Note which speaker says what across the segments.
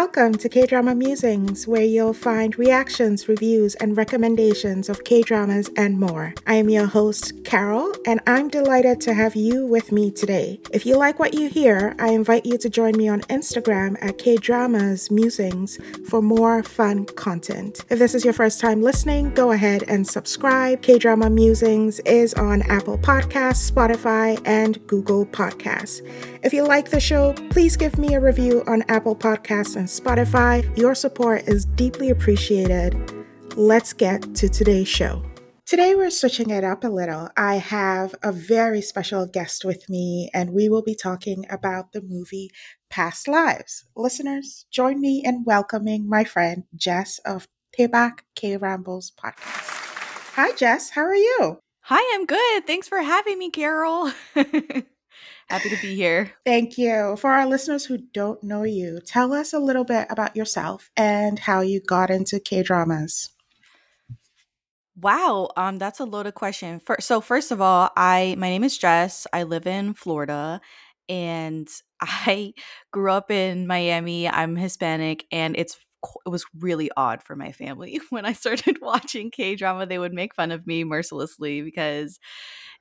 Speaker 1: Welcome to K Drama Musings, where you'll find reactions, reviews, and recommendations of K dramas and more. I am your host, Carol, and I'm delighted to have you with me today. If you like what you hear, I invite you to join me on Instagram at K Dramas Musings for more fun content. If this is your first time listening, go ahead and subscribe. K Drama Musings is on Apple Podcasts, Spotify, and Google Podcasts. If you like the show, please give me a review on Apple Podcasts and Spotify. Your support is deeply appreciated. Let's get to today's show. Today, we're switching it up a little. I have a very special guest with me, and we will be talking about the movie Past Lives. Listeners, join me in welcoming my friend Jess of Daebak K Rambles podcast. Hi, Jess. How are you?
Speaker 2: Hi, I'm good. Thanks for having me, Carol. Happy to be here.
Speaker 1: Thank you. For our listeners who don't know you, tell us a little bit about yourself and how you got into K dramas.
Speaker 2: Wow, um, that's a loaded question. So first of all, I my name is Jess. I live in Florida, and I grew up in Miami. I'm Hispanic, and it's it was really odd for my family when I started watching K drama. They would make fun of me mercilessly because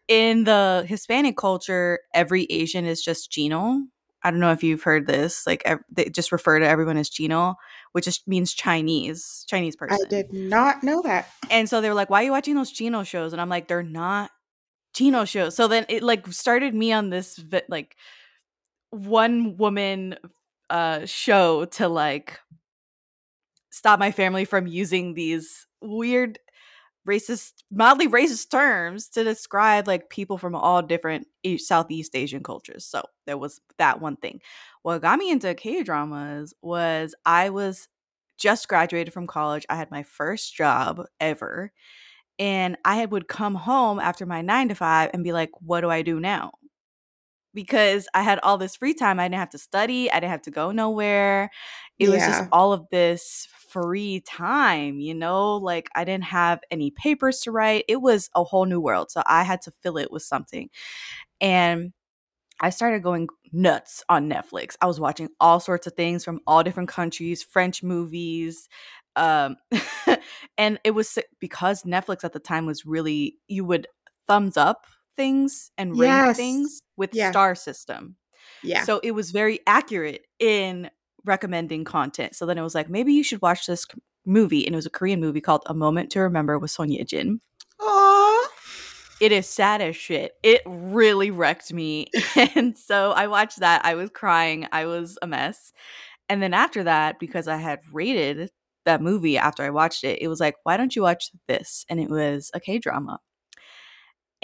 Speaker 2: in the Hispanic culture, every Asian is just Gino. I don't know if you've heard this. Like they just refer to everyone as Gino, which just means Chinese, Chinese person.
Speaker 1: I did not know that.
Speaker 2: And so they were like, "Why are you watching those Gino shows?" And I'm like, "They're not Gino shows." So then it like started me on this like one woman uh show to like stop my family from using these weird racist, mildly racist terms to describe like people from all different Southeast Asian cultures. So there was that one thing. What got me into K dramas was I was just graduated from college. I had my first job ever. And I would come home after my nine to five and be like, what do I do now? Because I had all this free time. I didn't have to study, I didn't have to go nowhere. It yeah. was just all of this free time, you know? Like I didn't have any papers to write. It was a whole new world. So I had to fill it with something. And I started going nuts on Netflix. I was watching all sorts of things from all different countries, French movies. Um, and it was because Netflix at the time was really, you would thumbs up things and rank yes. things with yeah. star system. Yeah. So it was very accurate in recommending content. So then it was like, maybe you should watch this movie. And it was a Korean movie called A Moment to Remember with Son Ye Jin. Aww. It is sad as shit. It really wrecked me. and so I watched that. I was crying. I was a mess. And then after that, because I had rated that movie after I watched it, it was like, why don't you watch this? And it was a K drama.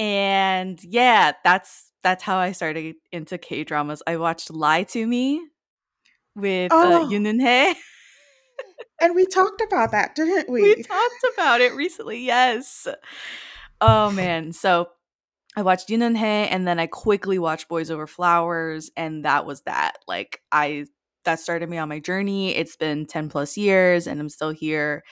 Speaker 2: And yeah, that's that's how I started into K dramas. I watched Lie to Me with uh, oh. uh, Yoon
Speaker 1: and we talked about that, didn't we?
Speaker 2: We talked about it recently. Yes. Oh man. So I watched Yoon and then I quickly watched Boys Over Flowers, and that was that. Like I that started me on my journey. It's been 10 plus years and I'm still here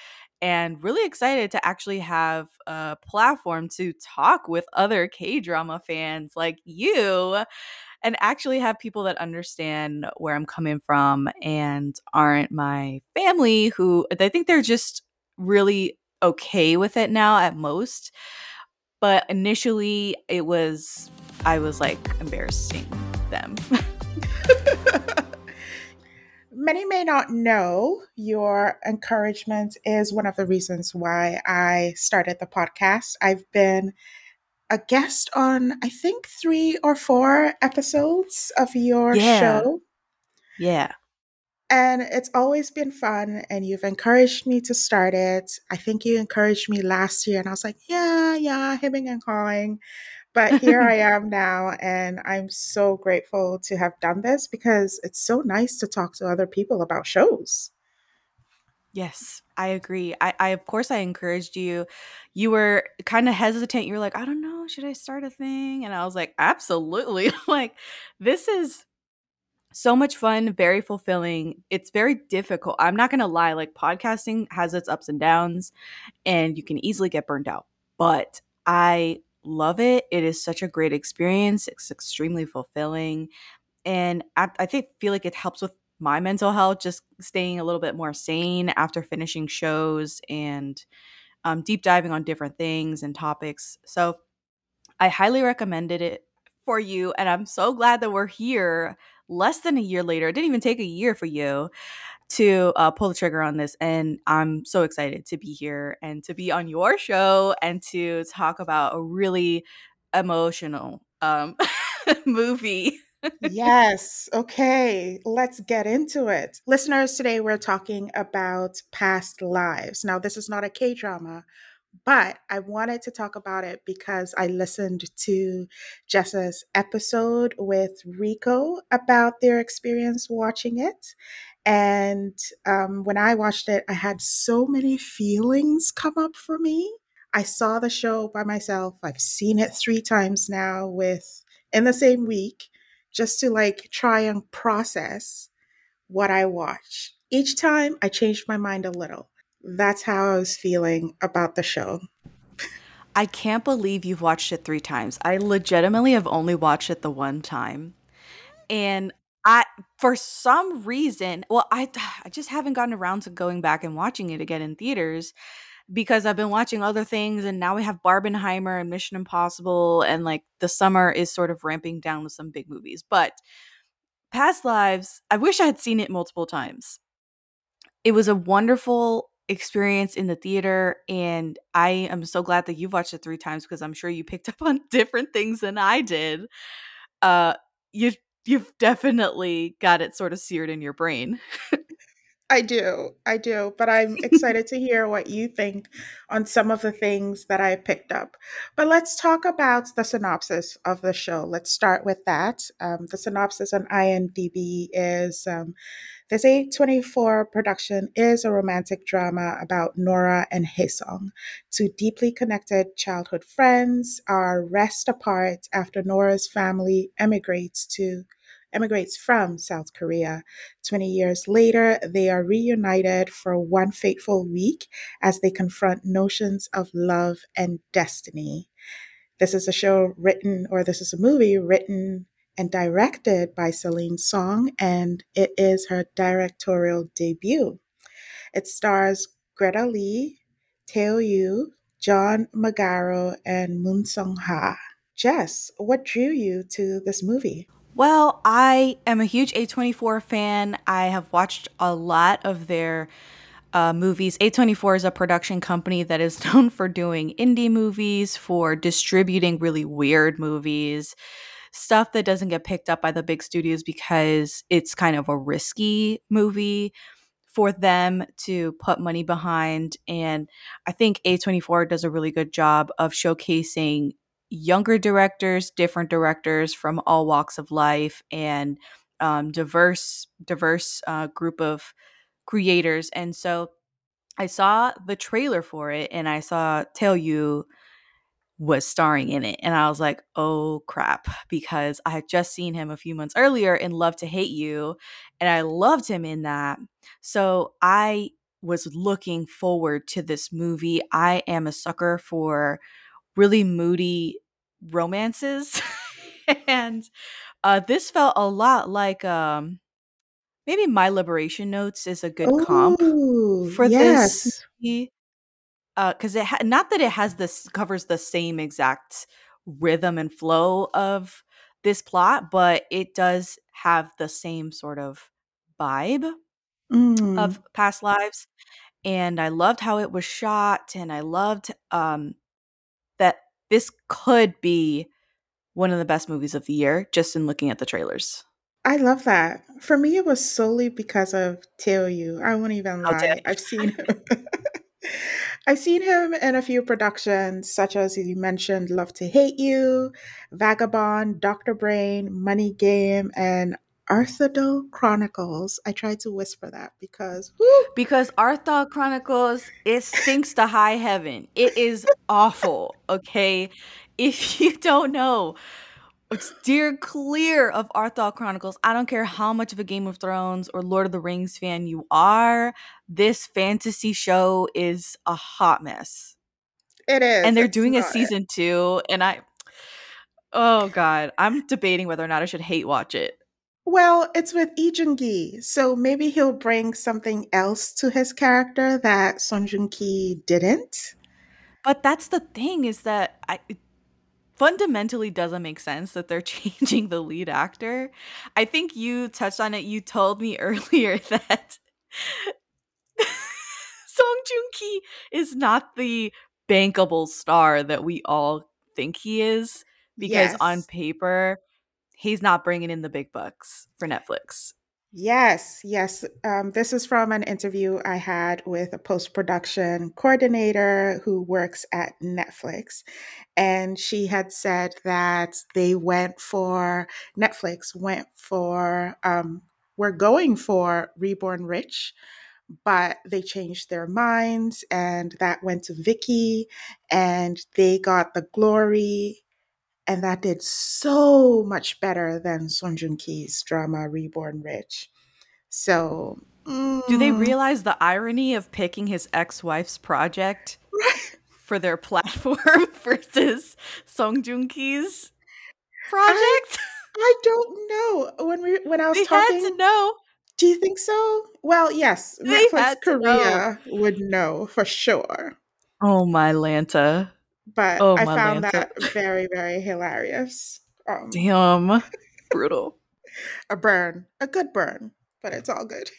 Speaker 2: and really excited to actually have a platform to talk with other K drama fans like you and actually have people that understand where I'm coming from and aren't my family who I think they're just really okay with it now at most. But initially, it was, I was like embarrassing them.
Speaker 1: Many may not know your encouragement is one of the reasons why I started the podcast. I've been a guest on I think three or four episodes of your yeah. show.
Speaker 2: Yeah.
Speaker 1: And it's always been fun, and you've encouraged me to start it. I think you encouraged me last year, and I was like, yeah, yeah, hemming and hawing. But here I am now, and I'm so grateful to have done this because it's so nice to talk to other people about shows.
Speaker 2: Yes, I agree. I, I of course I encouraged you. You were kind of hesitant. You were like, I don't know, should I start a thing? And I was like, absolutely. like, this is so much fun, very fulfilling. It's very difficult. I'm not gonna lie, like podcasting has its ups and downs, and you can easily get burned out. But I love it. It is such a great experience. It's extremely fulfilling. And I, I think feel like it helps with my mental health, just staying a little bit more sane after finishing shows and um, deep diving on different things and topics. So I highly recommended it for you. And I'm so glad that we're here less than a year later. It didn't even take a year for you to uh, pull the trigger on this. And I'm so excited to be here and to be on your show and to talk about a really emotional um, movie.
Speaker 1: yes. Okay. Let's get into it. Listeners, today we're talking about past lives. Now, this is not a K drama, but I wanted to talk about it because I listened to Jessa's episode with Rico about their experience watching it. And um, when I watched it, I had so many feelings come up for me. I saw the show by myself. I've seen it three times now with in the same week just to like try and process what I watch. Each time I changed my mind a little. That's how I was feeling about the show.
Speaker 2: I can't believe you've watched it three times. I legitimately have only watched it the one time. And I for some reason, well, I I just haven't gotten around to going back and watching it again in theaters because I've been watching other things and now we have Barbenheimer and Mission Impossible and like the summer is sort of ramping down with some big movies. But Past Lives, I wish I had seen it multiple times. It was a wonderful experience in the theater and I am so glad that you've watched it 3 times because I'm sure you picked up on different things than I did. Uh you you've definitely got it sort of seared in your brain.
Speaker 1: I do. I do. But I'm excited to hear what you think on some of the things that I picked up. But let's talk about the synopsis of the show. Let's start with that. Um, the synopsis on IMDb is um, this A24 production is a romantic drama about Nora and Haesung, two deeply connected childhood friends, are rest apart after Nora's family emigrates to emigrates from South Korea. 20 years later, they are reunited for one fateful week as they confront notions of love and destiny. This is a show written, or this is a movie written and directed by Celine Song, and it is her directorial debut. It stars Greta Lee, Teo Yoo, John Magaro, and Moon Sung Ha. Jess, what drew you to this movie?
Speaker 2: Well, I am a huge A24 fan. I have watched a lot of their uh, movies. A24 is a production company that is known for doing indie movies, for distributing really weird movies, stuff that doesn't get picked up by the big studios because it's kind of a risky movie for them to put money behind. And I think A24 does a really good job of showcasing younger directors, different directors from all walks of life, and um, diverse diverse uh, group of creators. And so I saw the trailer for it, and I saw Teo Yoo was starring in it, and I was like, "Oh crap!" Because I had just seen him a few months earlier in Love to Hate You, and I loved him in that. So I was looking forward to this movie. I am a sucker for really moody romances. and uh, this felt a lot like um, maybe My Liberation Notes is a good Ooh, comp for yes. this movie. Because uh, it ha- not that it has this covers the same exact rhythm and flow of this plot, but it does have the same sort of vibe mm. of past lives. And I loved how it was shot, and I loved um, that this could be one of the best movies of the year just in looking at the trailers.
Speaker 1: I love that. For me, it was solely because of Teo Yoo. I won't even lie. I've seen. I've seen him in a few productions, such as you mentioned Love to Hate You, Vagabond, Dr. Brain, Money Game, and Arthdal Chronicles. I tried to whisper that because
Speaker 2: whoo, because Arthdal Chronicles it stinks to high heaven. It is awful. Okay, if you don't know, steer clear of Arthdal Chronicles. I don't care how much of a Game of Thrones or Lord of the Rings fan you are. This fantasy show is a hot mess.
Speaker 1: It is,
Speaker 2: and they're doing a season it. two, and I. Oh God, I'm debating whether or not I should hate watch it.
Speaker 1: Well, it's with Lee Jun Gi, so maybe he'll bring something else to his character that Song Joong Ki didn't.
Speaker 2: But that's the thing is that I fundamentally doesn't make sense that they're changing the lead actor. I think you touched on it. You told me earlier that Song Joong Ki is not the bankable star that we all think he is because on paper he's not bringing in the big bucks for Netflix.
Speaker 1: Yes, yes. Um, this is from an interview I had with a post production coordinator who works at Netflix. And she had said that they went for, Netflix went for, um, we're going for Reborn Rich, but they changed their minds and that went to Vicky and they got the glory. And that did so much better than Song Joong Ki's drama Reborn Rich. So,
Speaker 2: Do they
Speaker 1: mm,
Speaker 2: realize the irony of picking his ex-wife's project for their platform versus Song Joong Ki's project?
Speaker 1: I don't know. When we when I was talking
Speaker 2: they had to
Speaker 1: talking,
Speaker 2: know.
Speaker 1: do you think so? Well, yes,
Speaker 2: They
Speaker 1: Netflix
Speaker 2: to know.
Speaker 1: Korea would know for sure.
Speaker 2: Oh my Lanta.
Speaker 1: But
Speaker 2: Oh
Speaker 1: I found
Speaker 2: Lanta.
Speaker 1: that very, very hilarious. Um,
Speaker 2: Damn. Brutal.
Speaker 1: a burn, a good burn, but it's all good.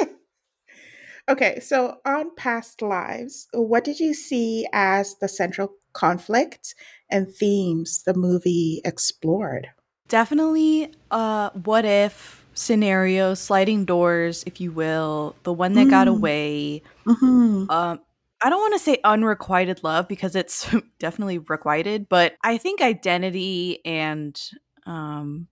Speaker 1: okay, so on past lives, what did you see as the central conflict and themes the movie explored?
Speaker 2: Definitely uh what if scenario, sliding doors, if you will, the one that got
Speaker 1: Mm,
Speaker 2: away.
Speaker 1: hmm
Speaker 2: Um I don't want to say unrequited love because it's definitely requited, but I think identity and um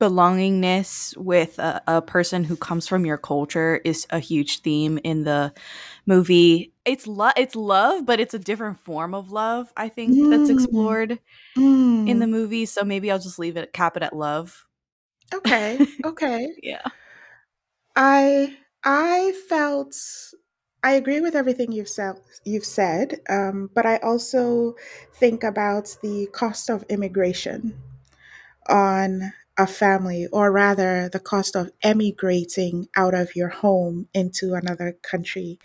Speaker 2: belongingness with a, a person who comes from your culture is a huge theme in the movie. It's love it's love, but it's a different form of love, I think, that's
Speaker 1: Mm,
Speaker 2: explored in the
Speaker 1: mm.
Speaker 2: movie. So maybe I'll just leave it cap it at love.
Speaker 1: Okay, okay.
Speaker 2: yeah.
Speaker 1: I I felt I agree with everything you've said you've said, um, but I also think about the cost of immigration on a family, or rather, the cost of emigrating out of your home into another country.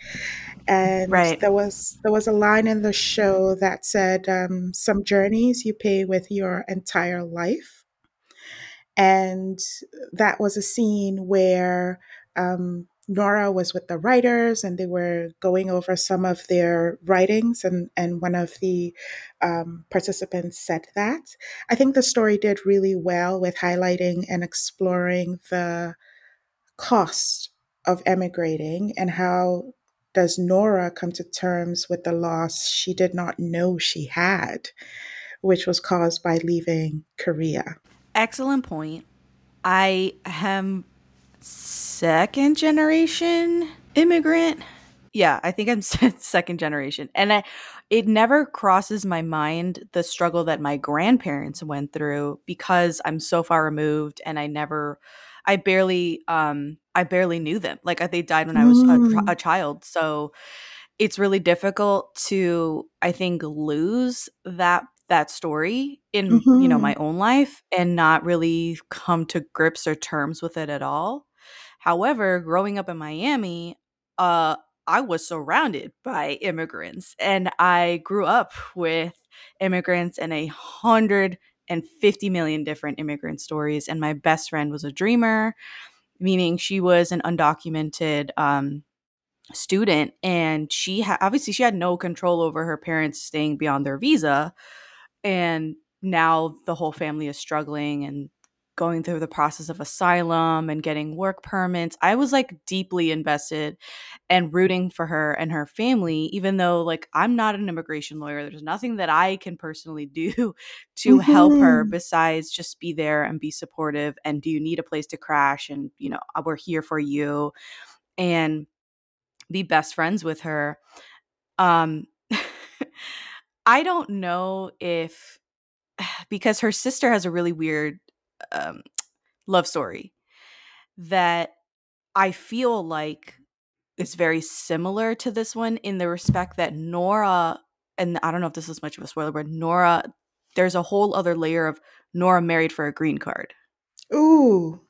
Speaker 1: And
Speaker 2: Right.
Speaker 1: there was there was a line in the show that said, um, "Some journeys you pay with your entire life." And that was a scene where um, Nora was with the writers and they were going over some of their writings, and, and one of the um, participants said that. I think the story did really well with highlighting and exploring the cost of emigrating and how does Nora come to terms with the loss she did not know she had, which was caused by leaving Korea.
Speaker 2: Excellent point. I am second generation immigrant. Yeah, I think I'm second generation. And I it never crosses my mind the struggle that my grandparents went through because I'm so far removed and I never I barely um I barely knew them. Like they died when I was a,
Speaker 1: Mm,
Speaker 2: a child. So it's really difficult to I think lose that that story in, you know, my own life and not really come to grips or terms with it at all. However, growing up in Miami, uh I was surrounded by immigrants and I grew up with immigrants and a hundred and fifty million different immigrant stories. And my best friend was a dreamer, meaning she was an undocumented um, student and she ha- obviously she had no control over her parents staying beyond their visa and now the whole family is struggling and going through the process of asylum and getting work permits i was like deeply invested and rooting for her and her family even though like i'm not an immigration lawyer there's nothing that i can personally do to help her
Speaker 1: Mhm.
Speaker 2: besides just be there and be supportive and do you need a place to crash and you know we're here for you and be best friends with her. Um, I don't know if because her sister has a really weird um, love story that I feel like is very similar to this one in the respect that Nora, and I don't know if this is much of a spoiler, but Nora, there's a whole other layer of Nora married for a green card.
Speaker 1: Ooh,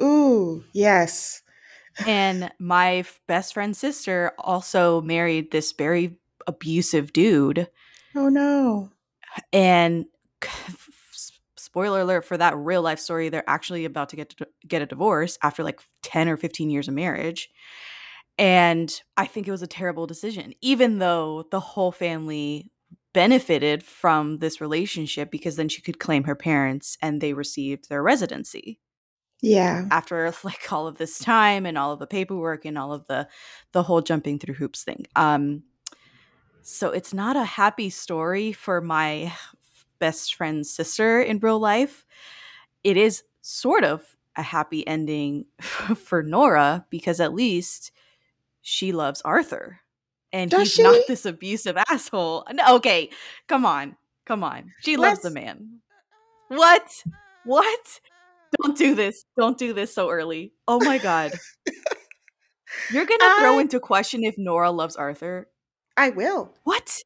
Speaker 1: ooh, yes.
Speaker 2: and my best friend's sister also married this very abusive dude.
Speaker 1: Oh no.
Speaker 2: And spoiler alert for that real life story, they're actually about to get to get a divorce after like 10 or 15 years of marriage. And I think it was a terrible decision, even though the whole family benefited from this relationship because then she could claim her parents and they received their residency.
Speaker 1: Yeah.
Speaker 2: After like all of this time and all of the paperwork and all of the the whole jumping through hoops thing. Um so it's not a happy story for my best friend's sister in real life. It is sort of a happy ending for Nora because at least she loves Arthur and
Speaker 1: Does
Speaker 2: he's
Speaker 1: she?
Speaker 2: not this abusive asshole. No, okay, come on, come on. She loves
Speaker 1: Let's-
Speaker 2: the man. What? What? Don't do this. Don't do this so early. Oh my god. You're gonna throw
Speaker 1: I-
Speaker 2: into question if Nora loves Arthur.
Speaker 1: I will.
Speaker 2: What?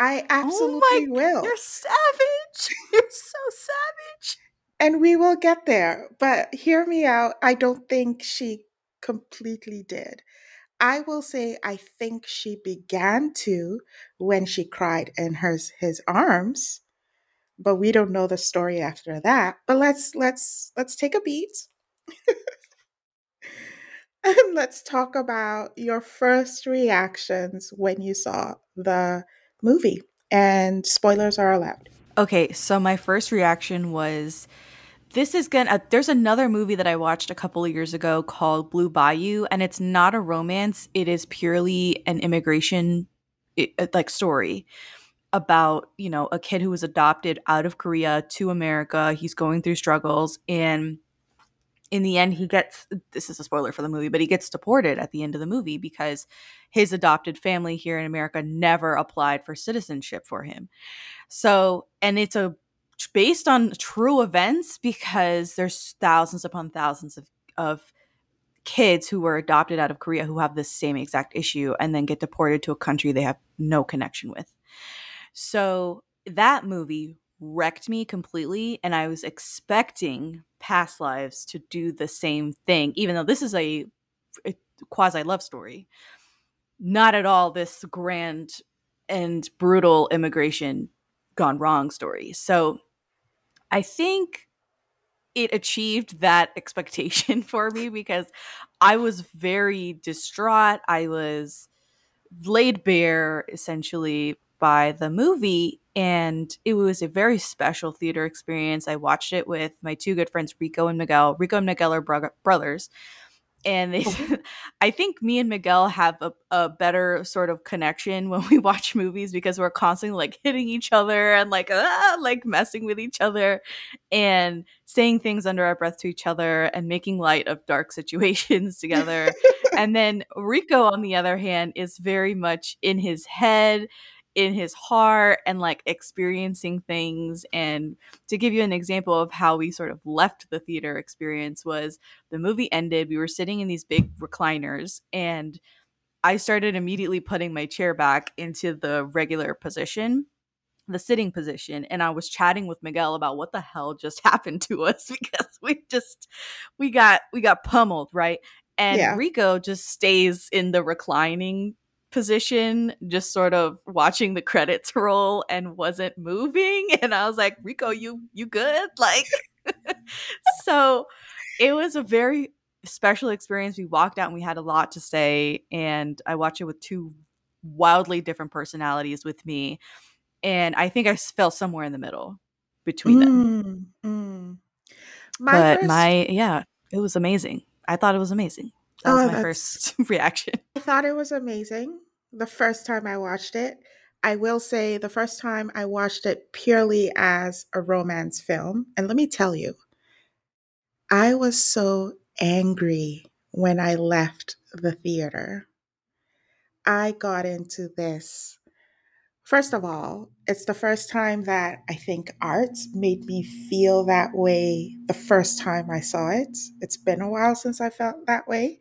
Speaker 1: I
Speaker 2: Oh
Speaker 1: absolutely will.
Speaker 2: You're savage. You're so savage.
Speaker 1: And we will get there. But hear me out. I don't think she completely did. I will say I think she began to when she cried in hers his arms. But we don't know the story after that. But let's let's let's take a beat. and let's talk about your first reactions when you saw the movie. And spoilers are allowed.
Speaker 2: Okay, so my first reaction was this is gonna uh, there's another movie that I watched a couple of years ago called Blue Bayou and it's not a romance, it is purely an immigration i- uh, like story about, you know, a kid who was adopted out of Korea to America. He's going through struggles and in the end he gets this is a spoiler for the movie, but he gets deported at the end of the movie because his adopted family here in America never applied for citizenship for him. So, and it's a based on true events because there's thousands upon thousands of of kids who were adopted out of Korea who have this same exact issue and then get deported to a country they have no connection with. So, that movie wrecked me completely and I was expecting past lives to do the same thing even though this is a, a quasi love story. Not at all this grand and brutal immigration gone wrong story. So I think it achieved that expectation for me because I was very distraught. I was laid bare essentially by the movie and it was a very special theater experience. I watched it with my two good friends Rico and Miguel. Rico and Miguel are bro- brothers and they, I think me and Miguel have a, a better sort of connection when we watch movies because we're constantly like hitting each other and like ah, like messing with each other and saying things under our breath to each other and making light of dark situations together. and then Rico, on the other hand, is very much in his head in his heart and like experiencing things and to give you an example of how we sort of left the theater experience was the movie ended we were sitting in these big recliners and i started immediately putting my chair back into the regular position the sitting position and i was chatting with miguel about what the hell just happened to us because we just we got we got pummeled right and
Speaker 1: Yeah.
Speaker 2: rico just stays in the reclining position just sort of watching the credits roll and wasn't moving. And i was like rico you you good? Like so it was a very special experience. We walked out and we had a lot to say and i watched it with two wildly different personalities with me and i think I fell somewhere in the middle between them.
Speaker 1: Mm, mm. My
Speaker 2: but
Speaker 1: first,
Speaker 2: my yeah it was amazing. I thought it was amazing that was
Speaker 1: Oh,
Speaker 2: my first reaction
Speaker 1: I thought it was amazing the first time I watched it. I will say the first time I watched it purely as a romance film. And let me tell you, I was so angry when I left the theater. I got into this. First of all, it's the first time that I think art made me feel that way the first time I saw it. It's been a while since I felt that way.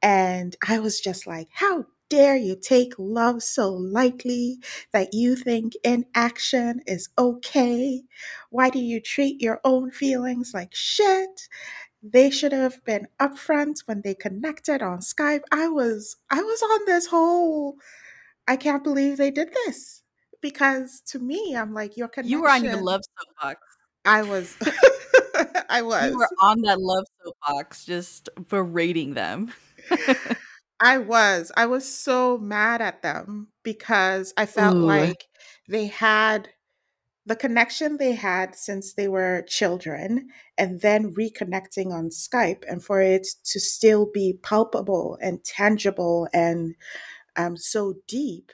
Speaker 1: And I was just like, how dare you take love so lightly that you think inaction is okay? Why do you treat your own feelings like shit? They should have been upfront when they connected on Skype. I was I was on this whole I can't believe they did this. Because to me, I'm like your connection.
Speaker 2: You were on your love soapbox.
Speaker 1: I was I was.
Speaker 2: You were on that love soapbox just berating them.
Speaker 1: I was. I was so mad at them because I felt
Speaker 2: Ooh.
Speaker 1: like they had the connection they had since they were children and then reconnecting on Skype and for it to still be palpable and tangible and um, so deep,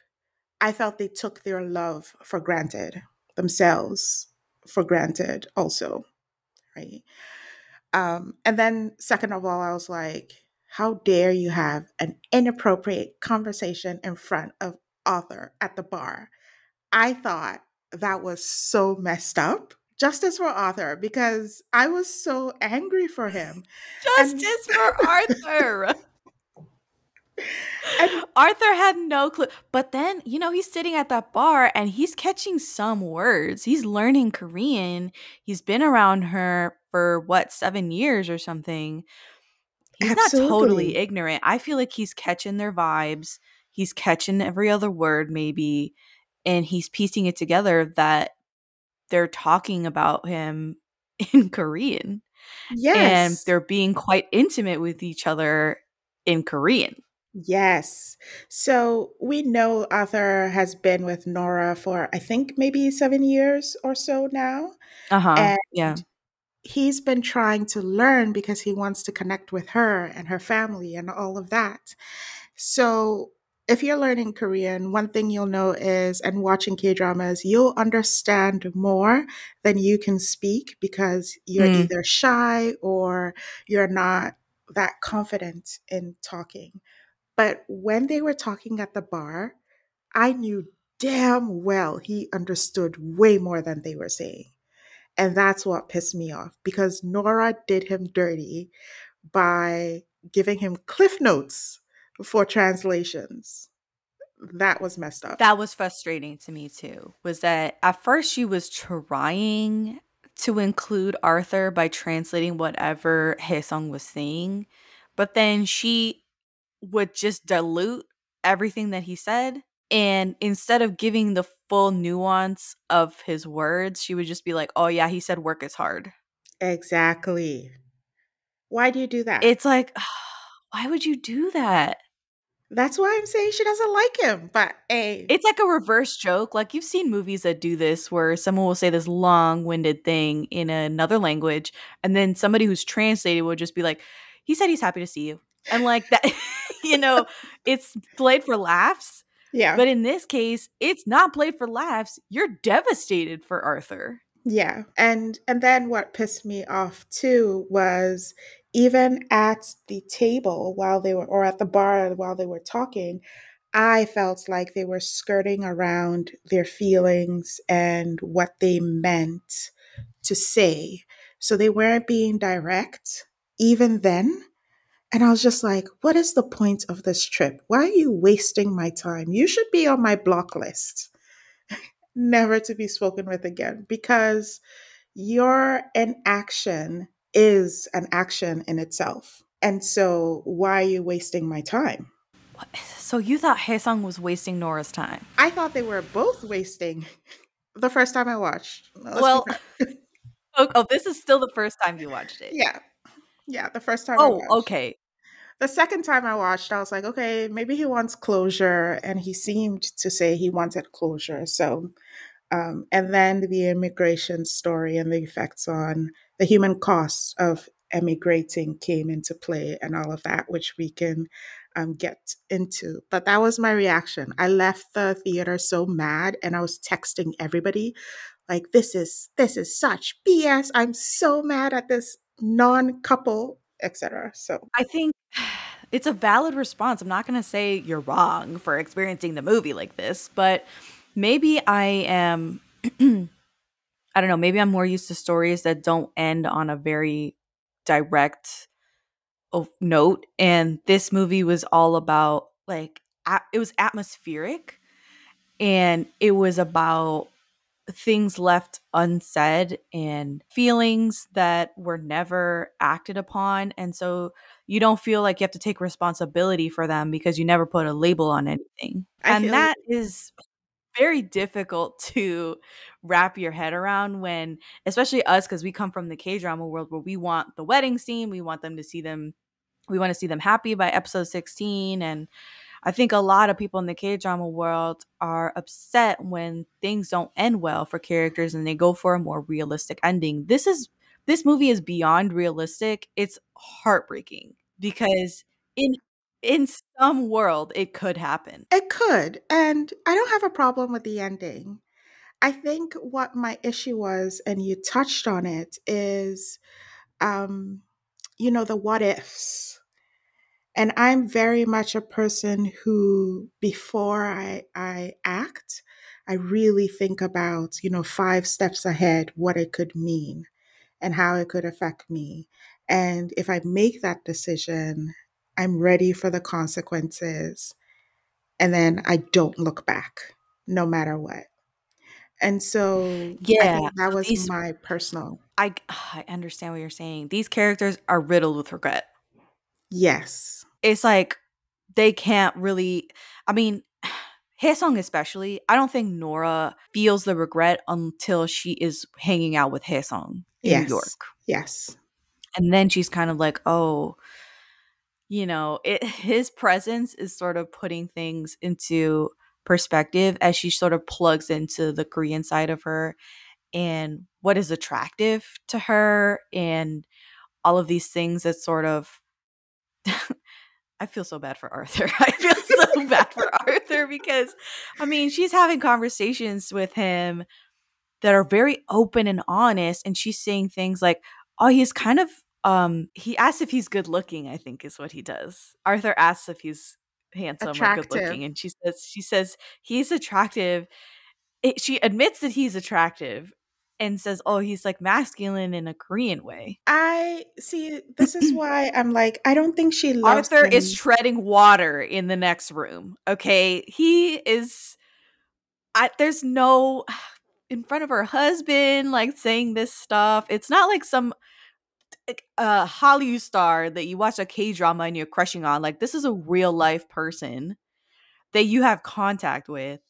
Speaker 1: I felt they took their love for granted, themselves for granted also, right? Um, and then, second of all, I was like, how dare you have an inappropriate conversation in front of Arthur at the bar? I thought that was so messed up. Justice for Arthur because I was so angry for him.
Speaker 2: Justice and- for Arthur.
Speaker 1: And-
Speaker 2: Arthur had no clue. But then, you know, he's sitting at that bar and he's catching some words. He's learning Korean. He's been around her for what, seven years or something. He's
Speaker 1: Absolutely.
Speaker 2: not totally ignorant. I feel like he's catching their vibes. He's catching every other word, maybe. And he's piecing it together that they're talking about him in Korean.
Speaker 1: Yes.
Speaker 2: And they're being quite intimate with each other in Korean.
Speaker 1: Yes. So we know Arthur has been with Nora for, I think, maybe seven years or so now.
Speaker 2: Uh huh.
Speaker 1: And
Speaker 2: Yeah.
Speaker 1: he's been trying to learn because he wants to connect with her and her family and all of that. So if you're learning Korean, one thing you'll know is, and watching K dramas, you'll understand more than you can speak because you're
Speaker 2: Mm.
Speaker 1: either shy or you're not that confident in talking. But when they were talking at the bar, I knew damn well he understood way more than they were saying. And that's what pissed me off because Nora did him dirty by giving him cliff notes for translations. That was messed up.
Speaker 2: That was frustrating to me too. Was that at first she was trying to include Arthur by translating whatever Haesung was saying, but then she would just dilute everything that he said. And instead of giving the full nuance of his words, she would just be like, oh, yeah, he said work is hard.
Speaker 1: exactly. Why do you do that?
Speaker 2: It's like, why would you do that?
Speaker 1: That's why I'm saying she doesn't like him. But hey,
Speaker 2: It's like a reverse joke. Like you've seen movies that do this where someone will say this long-winded thing in another language and then somebody who's translated will just be like, "He said he's happy to see you." And like that you know, it's played for laughs,
Speaker 1: yeah.
Speaker 2: but in this case, it's not played for laughs. You're devastated for Arthur.
Speaker 1: Yeah. And and then what pissed me off too was even at the table while they were or at the bar while they were talking, I felt like they were skirting around their feelings and what they meant to say. So they weren't being direct even then. And I was just like, what is the point of this trip? Why are you wasting my time? You should be on my block list never to be spoken with again because your inaction is an action in itself. And so, why are you wasting my time?
Speaker 2: What? So you thought Haesung was wasting Nora's time?
Speaker 1: I thought they were both wasting the first time I watched. Let's
Speaker 2: Well, oh, oh, this is still the first time you watched it.
Speaker 1: yeah. Yeah, the first time I
Speaker 2: Oh,
Speaker 1: watched.
Speaker 2: okay.
Speaker 1: The second time I watched, I was like, okay, maybe he wants closure. And he seemed to say he wanted closure. So, um, and then the immigration story and the effects on the human cost of emigrating came into play and all of that, which we can um, get into. But that was my reaction. I left the theater so mad and I was texting everybody like this is this is such BS. I'm so mad at this non-couple, etc. So
Speaker 2: I think it's a valid response. I'm not going to say you're wrong for experiencing the movie like this, but maybe I am I don't know, maybe I'm more used to stories that don't end on a very direct note and this movie was all about like it was atmospheric and it was about things left unsaid and feelings that were never acted upon and so you don't feel like you have to take responsibility for them because you never put a label on anything.
Speaker 1: I
Speaker 2: and that is very difficult to wrap your head around when especially us because we come from the k-drama world where we want the wedding scene we want them to see them we want to see them happy by episode 16 and I think a lot of people in the K drama world are upset when things don't end well for characters and they go for a more realistic ending. This is this movie is beyond realistic. It's heartbreaking because in in some world it could happen.
Speaker 1: It could. And I don't have a problem with the ending. I think what my issue was, and you touched on it, is um, you know, the what ifs. And I'm very much a person who, before I, I act, I really think about, you know, five steps ahead, what it could mean and how it could affect me. And if I make that decision, I'm ready for the consequences. And then I don't look back, no matter what. And so
Speaker 2: Yeah,
Speaker 1: that was
Speaker 2: these
Speaker 1: my personal
Speaker 2: I I understand what you're saying. These characters are riddled with regret.
Speaker 1: yes.
Speaker 2: It's like they can't really I mean, Haesung especially, I don't think Nora feels the regret until she is hanging out with Haesung in New York.
Speaker 1: Yes.
Speaker 2: And then she's kind of like, "Oh, you know, it his presence is sort of putting things into perspective as she sort of plugs into the Korean side of her and what is attractive to her and all of these things that sort of I feel so bad for Arthur. I feel so bad for Arthur because I mean, she's having conversations with him that are very open and honest and she's saying things like, "Oh, he's kind of um he asks if he's good looking, I think is what he does. Arthur asks if he's handsome or good looking and she says she says he's attractive. It, she admits that he's attractive and says, "Oh, he's like masculine in a Korean way."
Speaker 1: I see this is why I'm like, I don't think she loves
Speaker 2: Arthur is treading water in the next room. Okay, he is. I, there's no in front of her husband like saying this stuff. It's not like some uh Hollywood star that you watch a K drama and you're crushing on. Like this is a real life person that you have contact with,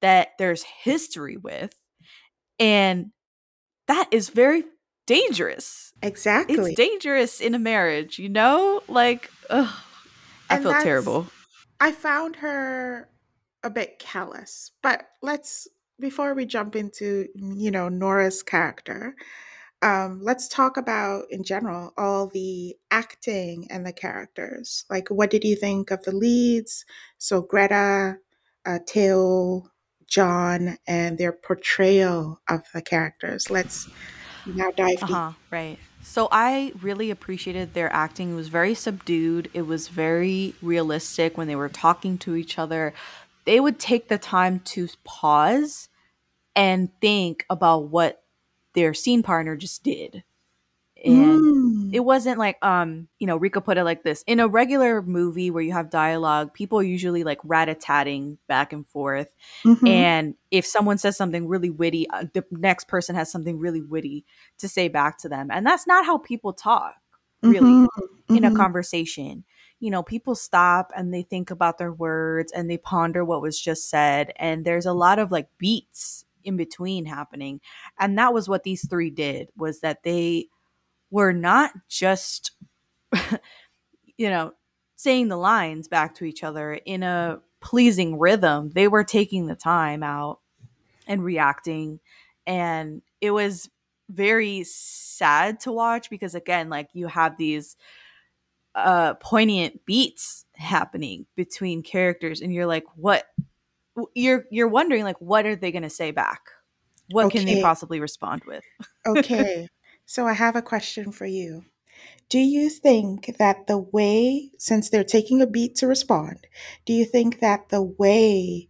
Speaker 2: that there's history with, and that is very dangerous.
Speaker 1: Exactly.
Speaker 2: It's dangerous in a marriage, you know? Like, ugh, I feel terrible.
Speaker 1: I found her a bit callous. But let's before we jump into, you know, Nora's character, um, let's talk about in general all the acting and the characters. Like what did you think of the leads? So Greta, uh, John, and their portrayal of the characters. Let's now dive
Speaker 2: Uh
Speaker 1: deep.
Speaker 2: huh. Right. So I really appreciated their acting. It was very subdued. It was very realistic when they were talking to each other. They would take the time to pause and think about what their scene partner just did. And
Speaker 1: Mm.
Speaker 2: it wasn't like um you know rika put it like this in a regular movie where you have dialogue people are usually like rat-a-tatting back and forth
Speaker 1: Mhm.
Speaker 2: and if someone says something really witty uh, the next person has something really witty to say back to them and that's not how people talk really
Speaker 1: Mhm.
Speaker 2: in a
Speaker 1: Mhm.
Speaker 2: conversation you know people stop and they think about their words and they ponder what was just said and there's a lot of like beats in between happening and that was what these three did was that they were not just you know saying the lines back to each other in a pleasing rhythm. They were taking the time out and reacting. And it was very sad to watch because again like you have these uh poignant beats happening between characters and you're like what? You're you're wondering like what are they going to say back? What can they possibly respond with?
Speaker 1: Okay. So I have a question for you. Do you think that the way, since they're taking a beat to respond, do you think that the way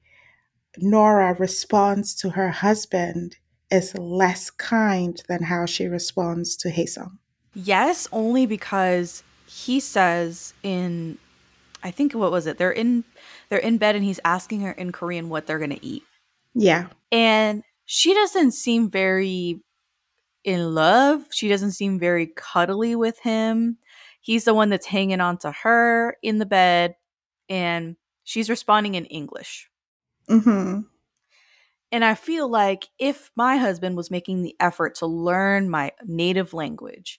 Speaker 1: Nora responds to her husband is less kind than how she responds to Haesung?
Speaker 2: Yes, only because he says in I think what was it? They're in they're in bed and he's asking her in Korean what they're gonna eat.
Speaker 1: Yeah.
Speaker 2: And she doesn't seem very in love. She doesn't seem very cuddly with him. He's the one that's hanging on to her in the bed, and she's responding in English.
Speaker 1: Mm-hmm.
Speaker 2: And I feel like if my husband was making the effort to learn my native language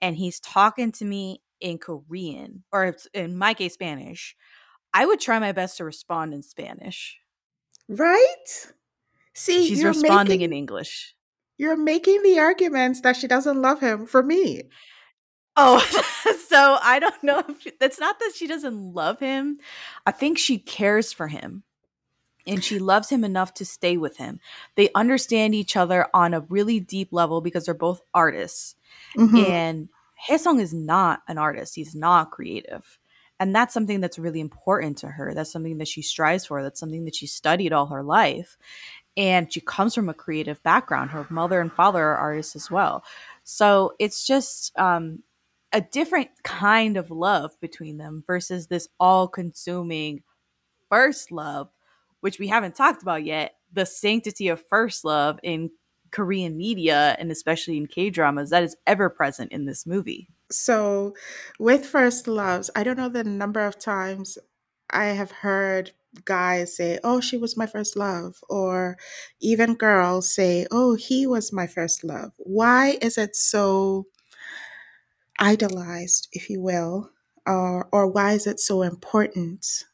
Speaker 2: and he's talking to me in Korean or in my case, Spanish, I would try my best to respond in Spanish.
Speaker 1: Right? See,
Speaker 2: She's
Speaker 1: you're
Speaker 2: responding
Speaker 1: making,
Speaker 2: in English.
Speaker 1: You're making the arguments that she doesn't love him for me.
Speaker 2: Oh, so I don't know if it's not that she doesn't love him. I think she cares for him and she loves him enough to stay with him. They understand each other on a really deep level because they're both artists.
Speaker 1: Mm-hmm.
Speaker 2: And Haesung is not an artist. He's not creative. And that's something that's really important to her. That's something that she strives for. That's something that she studied all her life. And she comes from a creative background. Her mother and father are artists as well. So it's just um, a different kind of love between them versus this all consuming first love, which we haven't talked about yet. The sanctity of first love in Korean media and especially in K dramas that is ever present in this movie.
Speaker 1: So, with first loves, I don't know the number of times I have heard guys say, Oh, she was my first love, or even girls say, Oh, he was my first love. Why is it so idolized, if you will, or, or why is it so important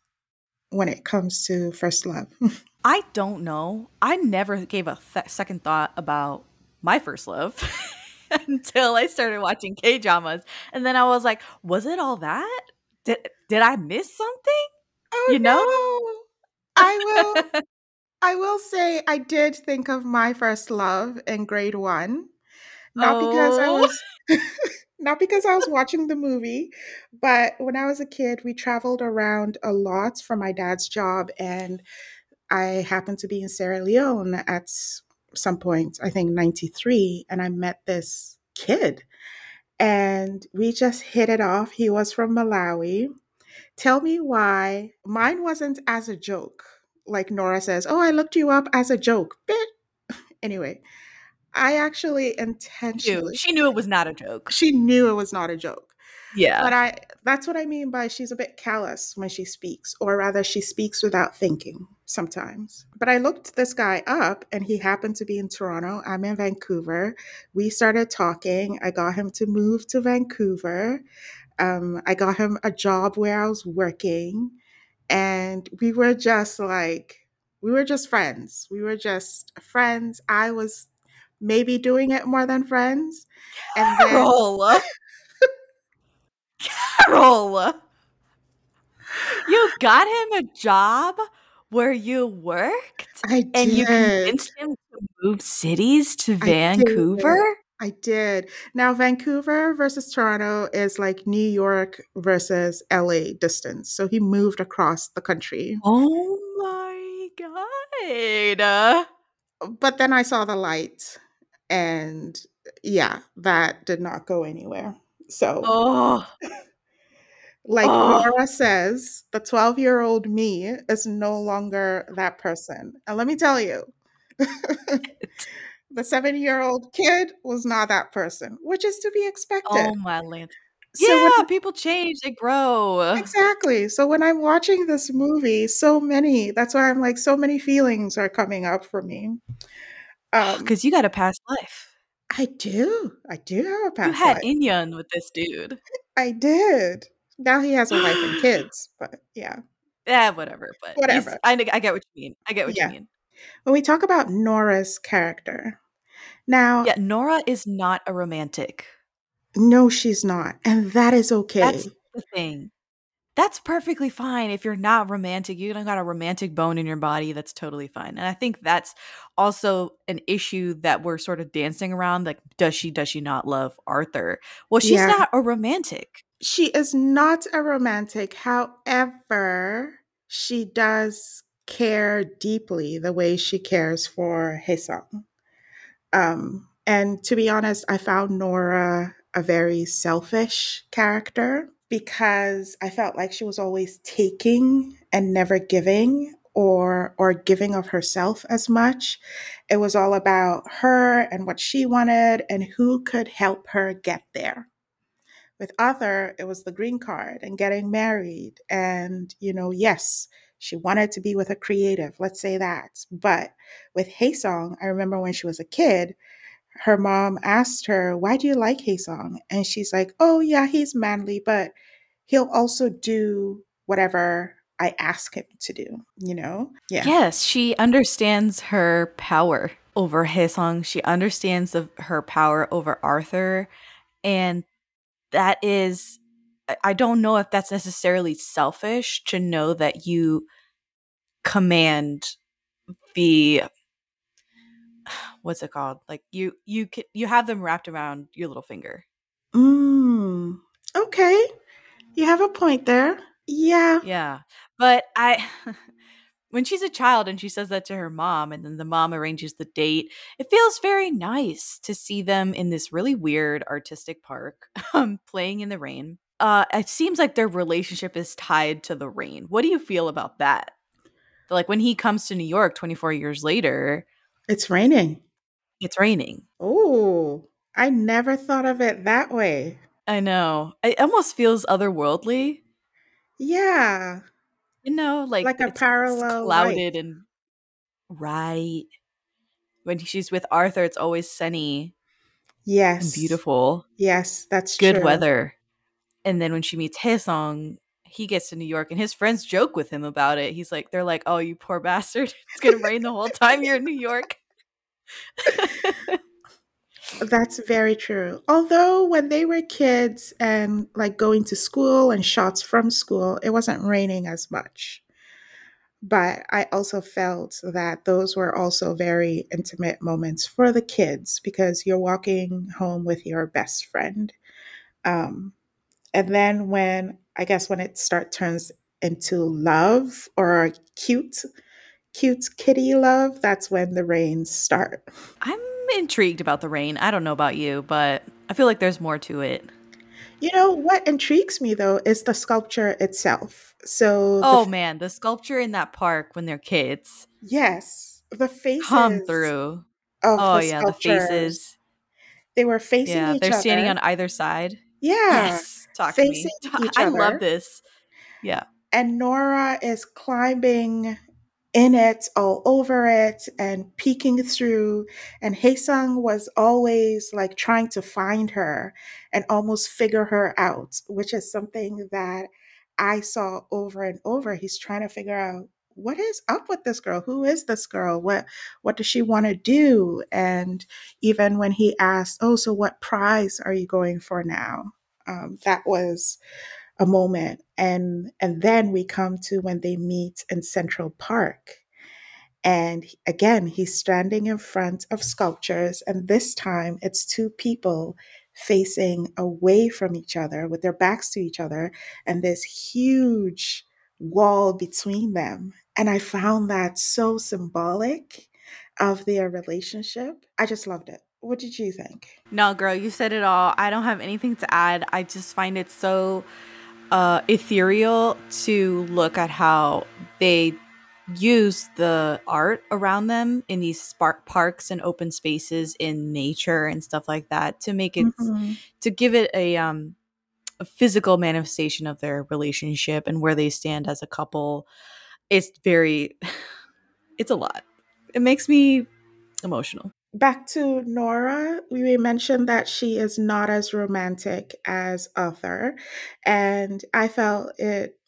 Speaker 1: when it comes to first love?
Speaker 2: I don't know. I never gave a th- second thought about my first love until I started watching K dramas, and then I was like, "Was it all that? Did did I miss something?"
Speaker 1: Oh,
Speaker 2: you know,
Speaker 1: no. I will. I will say I did think of my first love in grade one, not oh. because I
Speaker 2: Oh.
Speaker 1: was. not because I was watching the movie, but when I was a kid, we traveled around a lot for my dad's job, and I happened to be in Sierra Leone at some point, I think 93, and I met this kid, and we just hit it off. He was from Malawi. Tell me why mine wasn't as a joke. Like Nora says, Oh, I looked you up as a joke. Bit. Anyway, I actually
Speaker 2: Knew-
Speaker 1: intentionally,
Speaker 2: she knew it was not a joke.
Speaker 1: she knew it was not a joke.
Speaker 2: Yeah,
Speaker 1: But I that's what I mean by she's a bit callous when she speaks, or rather she speaks without thinking sometimes. But I looked this guy up and he happened to be in Toronto. I'm in Vancouver. We started talking. I got him to move to Vancouver. Um, I got him a job where I was working. And we were just like, we were just friends. We were just friends. I was maybe doing it more than friends. And then
Speaker 2: Carol. Carol. You got him a job where you worked
Speaker 1: I
Speaker 2: and you convinced him to move cities to. Vancouver?
Speaker 1: I did. Now, Vancouver versus Toronto is like New York versus LA distance. So he moved across the country.
Speaker 2: Oh my god.
Speaker 1: But then I saw the light, and yeah, that did not go anywhere. So,
Speaker 2: Oh.
Speaker 1: like
Speaker 2: Oh.
Speaker 1: Nora says, the 12 year old me is no longer that person. And let me tell you, the seven year old kid was not that person, which is to be expected.
Speaker 2: Oh my land.
Speaker 1: So when
Speaker 2: Yeah, people change, they grow.
Speaker 1: Exactly. So when I'm watching this movie, so many, that's why I'm like, so many feelings are coming up for me. Um,
Speaker 2: Because you got a past life.
Speaker 1: I do. I do have a past life.
Speaker 2: You had
Speaker 1: life.
Speaker 2: In-Yun with this dude.
Speaker 1: I did. Now he has a wife and kids, but yeah.
Speaker 2: Yeah, whatever. But
Speaker 1: Whatever.
Speaker 2: I, I get what you mean. I get what
Speaker 1: Yeah.
Speaker 2: you mean.
Speaker 1: When we talk about Nora's character, now,
Speaker 2: Yeah, Nora is not a romantic.
Speaker 1: no, she's not. And that is okay.
Speaker 2: That's the thing. That's perfectly fine if you're not romantic. You don't got a romantic bone in your body. That's totally fine. And I think that's also an issue that we're sort of dancing around. Like, does she, does she not love Arthur? Well, she's
Speaker 1: Yeah.
Speaker 2: not a romantic.
Speaker 1: She is not a romantic. However, she does care deeply the way she cares for Haesung. Um, and to be honest, I found Nora a very selfish character. because I felt like she was always taking and never giving or or giving of herself as much. It was all about her and what she wanted and who could help her get there. With Arthur, it was the green card and getting married and you know, yes, she wanted to be with a creative, let's say that. But with Haesung, I remember when she was a kid, her mom asked her, Why do you like Haesung? And she's like, Oh, yeah, he's manly, but he'll also do whatever I ask him to do, you know?
Speaker 2: Yeah. Yes, she understands her power over Haesung. She understands the, her power over Arthur. And that is, I don't know if that's necessarily selfish to know that you command the what's it called? Like you you can you have them wrapped around your little finger.
Speaker 1: Mm. Okay. You have a point there. Yeah.
Speaker 2: Yeah. But I when she's a child and she says that to her mom and then the mom arranges the date, it feels very nice to see them in this really weird artistic park um playing in the rain. Uh it seems like their relationship is tied to the rain. What do you feel about that? Like when he comes to New York 24 years later,
Speaker 1: it's raining.
Speaker 2: It's raining.
Speaker 1: Oh, I never thought of it that way.
Speaker 2: I know. It almost feels otherworldly.
Speaker 1: Yeah.
Speaker 2: You know, like
Speaker 1: like a parallel
Speaker 2: clouded and right. When she's with Arthur, it's always sunny.
Speaker 1: Yes.
Speaker 2: beautiful.
Speaker 1: Yes, that's
Speaker 2: good
Speaker 1: true.
Speaker 2: weather. And then when she meets Haesung, he gets to New York and his friends joke with him about it. He's like, they're like, oh, you poor bastard. It's going to rain the whole time you're in New York.
Speaker 1: That's very true. Although when they were kids and like going to school and shots from school, it wasn't raining as much. But I also felt that those were also very intimate moments for the kids because you're walking home with your best friend. Um, and then when I guess when it start turns into love or cute, cute kitty love, that's when the rains start.
Speaker 2: I'm intrigued about the rain. I don't know about you, but I feel like there's more to it.
Speaker 1: You know what intrigues me though is the sculpture itself. So
Speaker 2: Oh f- man, the sculpture in that park when they're kids.
Speaker 1: Yes. The faces
Speaker 2: come through. oh yeah, the faces.
Speaker 1: They were facing yeah,
Speaker 2: they're
Speaker 1: other.
Speaker 2: standing on either side.
Speaker 1: Yeah.
Speaker 2: Yes. Talk facing to me. Each I other. love this. Yeah.
Speaker 1: And Nora is climbing in it, all over it, and peeking through. And Haesung was always like trying to find her and almost figure her out, which is something that I saw over and over. He's trying to figure out what is up with this girl? Who is this girl? What what does she want to do? And even when he asked, "Oh, so what prize are you going for now?" Um, that was a moment. And and then we come to when they meet in central park. And again he's standing in front of sculptures and this time it's two people facing away from each other with their backs to each other and this huge wall between them. And i found that so symbolic of their relationship. I just loved it what did you think?
Speaker 2: No, girl, you said it all. I don't have anything to add. I just find it so uh, ethereal to look at how they use the art around them in these spark parks and open spaces in nature and stuff like that to make it mm-hmm. to give it a um a physical manifestation of their relationship and where they stand as a couple it's very it's a lot it makes me emotional
Speaker 1: back to Nora, we mentioned that she is not as romantic as Arthur. And I felt it,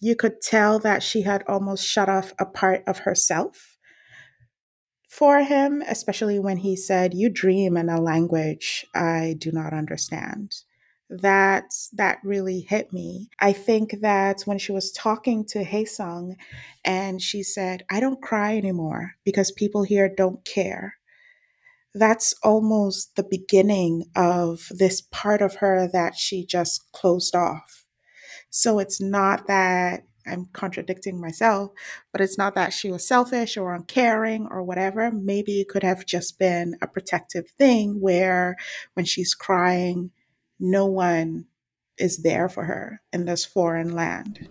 Speaker 1: you could tell that she had almost shut off a part of herself for him, especially when he said, You dream in a language I do not understand. That that really hit me. I think that when she was talking to Haesung and she said, I don't cry anymore because people here don't care that's almost the beginning of this part of her that she just closed off. So it's not that I'm contradicting myself, but it's not that she was selfish or uncaring or whatever. Maybe it could have just been a protective thing where when she's crying, no one is there for her in this foreign land.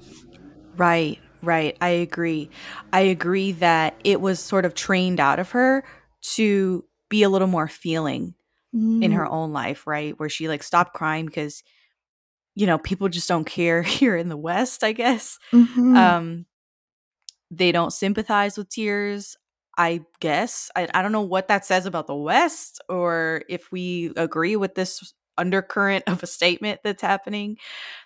Speaker 2: Right, right. I agree. I agree that it was sort of trained out of her to be a little more feeling mm. in her mm. own life, right? Where she like stopped crying because you know, people just don't care here in the West, I guess. Mm-hmm. Um they don't sympathize with tears. I guess. I, I don't know what that says about the West or if we agree with this undercurrent of a statement that's happening,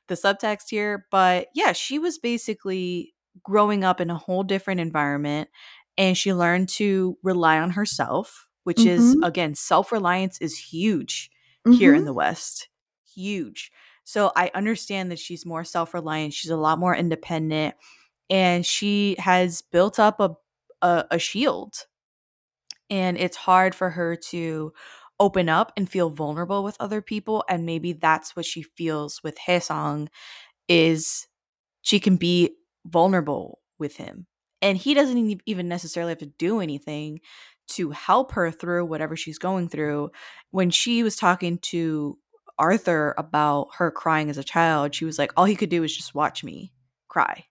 Speaker 2: the subtext here. But yeah, she was basically growing up in a whole different environment and she learned to rely on herself, which mm-hmm. is, again, self reliance is huge mm-hmm. here in mm-hmm. the West. Huge. So I understand that she's more self reliant. She's a lot more independent and she has built up a, a, a shield. And it's hard for her to open up and feel vulnerable with other people and maybe that's what she feels with Haesung is she can be vulnerable with him and he doesn't even necessarily have to do anything to help her through whatever she's going through when she was talking to Arthur about her crying as a child she was like all he could do was just watch me cry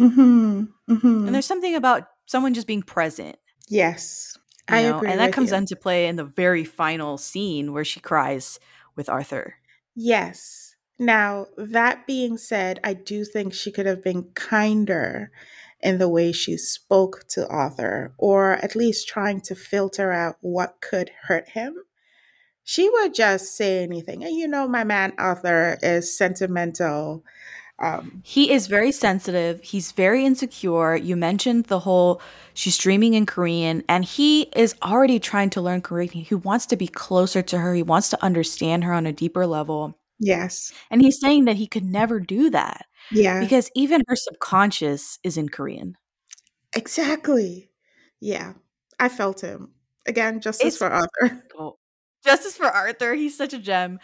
Speaker 2: mm-hmm, mm-hmm. and there's something about someone just being present
Speaker 1: yes
Speaker 2: I know? agree. And that comes you. into play in the very final scene where she cries with Arthur.
Speaker 1: Yes. Now, that being said, I do think she could have been kinder in the way she spoke to Arthur, or at least trying to filter out what could hurt him. She would just say anything. And you know, my man Arthur is sentimental
Speaker 2: um, he is very sensitive. He's very insecure. You mentioned the whole she's streaming in Korean, and he is already trying to learn Korean. He wants to be closer to her. He wants to understand her on a deeper level.
Speaker 1: Yes.
Speaker 2: And he's saying that he could never do that.
Speaker 1: Yeah.
Speaker 2: Because even her subconscious is in Korean.
Speaker 1: Exactly. Yeah. I felt him. Again, justice it's, for Arthur.
Speaker 2: Justice for Arthur. He's such a gem.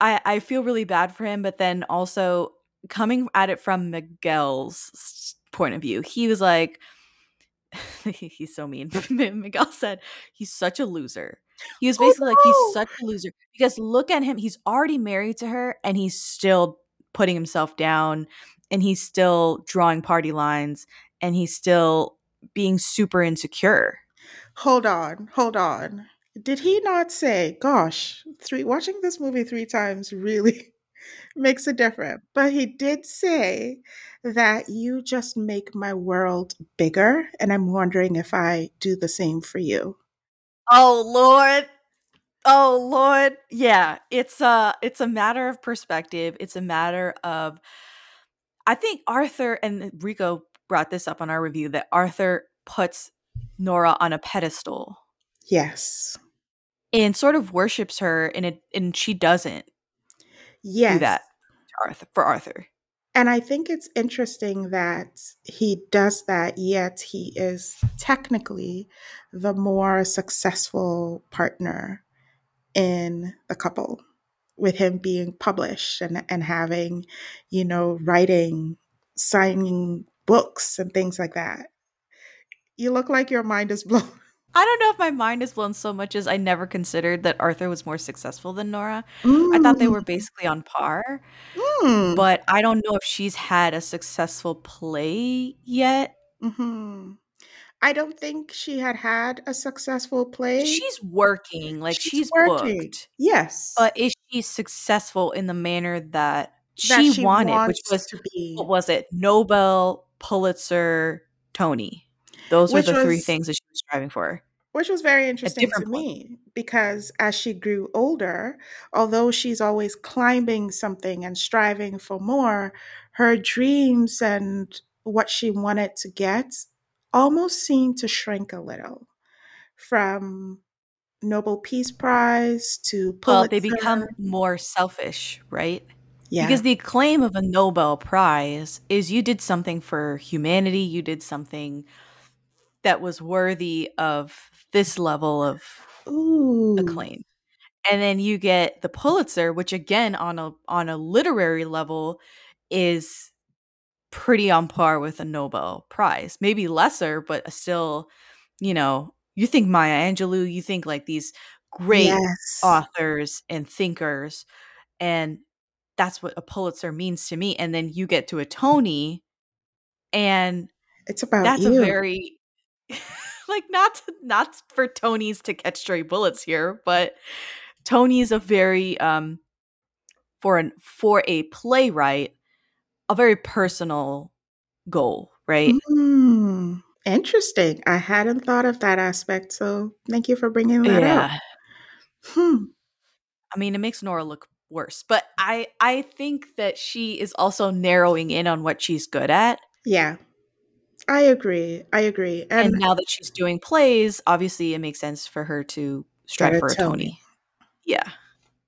Speaker 2: I, I feel really bad for him, but then also coming at it from Miguel's point of view, he was like, he's so mean. Miguel said he's such a loser. He was oh, basically oh, no. like he's such a loser because look at him. He's already married to her and he's still putting himself down and he's still drawing party lines and he's still being super insecure.
Speaker 1: Hold on, hold on. Did he not say, gosh, three watching this movie three times really makes a difference. But he did say that you just make my world bigger. And I'm wondering if I do the same for you.
Speaker 2: Oh, Lord. Oh Lord. Yeah, it's a it's a matter of perspective. It's a matter of I think Arthur and Rico brought this up on our review that Arthur puts Nora on a pedestal.
Speaker 1: Yes.
Speaker 2: And sort of worships her and it and she doesn't
Speaker 1: yes.
Speaker 2: do that Arthur, for Arthur.
Speaker 1: And I think it's interesting that he does that, yet he is technically the more successful partner in the couple, with him being published and, and having, you know, writing, signing books, and things like that. You look like your mind is blown.
Speaker 2: I don't know if my mind is blown so much as I never considered that Arthur was more successful than Nora. Mm. I thought they were mm. basically on par. Mm. But I don't know if she's had a successful play yet.
Speaker 1: Mm-hmm. I don't think she had had a successful play.
Speaker 2: She's working, like she's, she's working. booked.
Speaker 1: Yes,
Speaker 2: but is she successful in the manner that, that she, she, wanted, which was to be? What was it? Nobel, Pulitzer, Tony. Those which were the was, three things that she was striving for.
Speaker 1: Which was very interesting to point. me because as she grew older, although she's always climbing something and striving for more, her dreams and what she wanted to get almost seemed to shrink a little from Nobel Peace Prize to Pulitzer. Well,
Speaker 2: they become more selfish, right? Yeah. Because the claim of a Nobel Prize is you did something for humanity, you did something that was worthy of this level of Ooh. acclaim. And then you get the Pulitzer, which again on a on a literary level is pretty on par with a Nobel Prize. Maybe lesser, but still, you know, you think Maya Angelou, you think like these great yes. authors and thinkers and that's what a Pulitzer means to me. And then you get to a Tony and
Speaker 1: it's about
Speaker 2: that's
Speaker 1: you.
Speaker 2: a very like not to, not for Tonys to catch stray bullets here, but Tony is a very um for an for a playwright a very personal goal, right?
Speaker 1: Mm, interesting. I hadn't thought of that aspect, so thank you for bringing that up. Hmm.
Speaker 2: I mean, it makes Nora look worse, but I I think that she is also narrowing in on what she's good at.
Speaker 1: Yeah. I agree. I agree.
Speaker 2: And, and now that she's doing plays, obviously it makes sense for her to strive for a Tony. Tony. Yeah.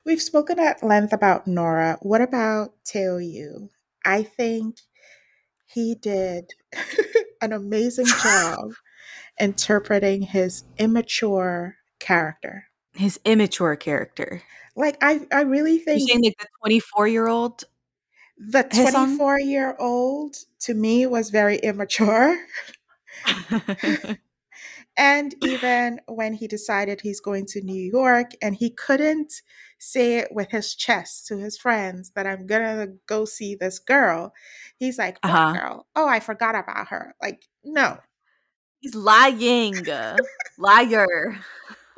Speaker 1: We've spoken at length about Nora. What about Teo Yoo? I think he did an amazing job interpreting his immature character.
Speaker 2: His immature character.
Speaker 1: Like I, I really think
Speaker 2: You're saying like the twenty-four year old.
Speaker 1: The twenty-four year old to me was very immature. and even when he decided he's going to New York and he couldn't say it with his chest to his friends that I'm gonna go see this girl, he's like, What uh-huh. girl? Oh, I forgot about her. Like, no.
Speaker 2: He's lying. Liar.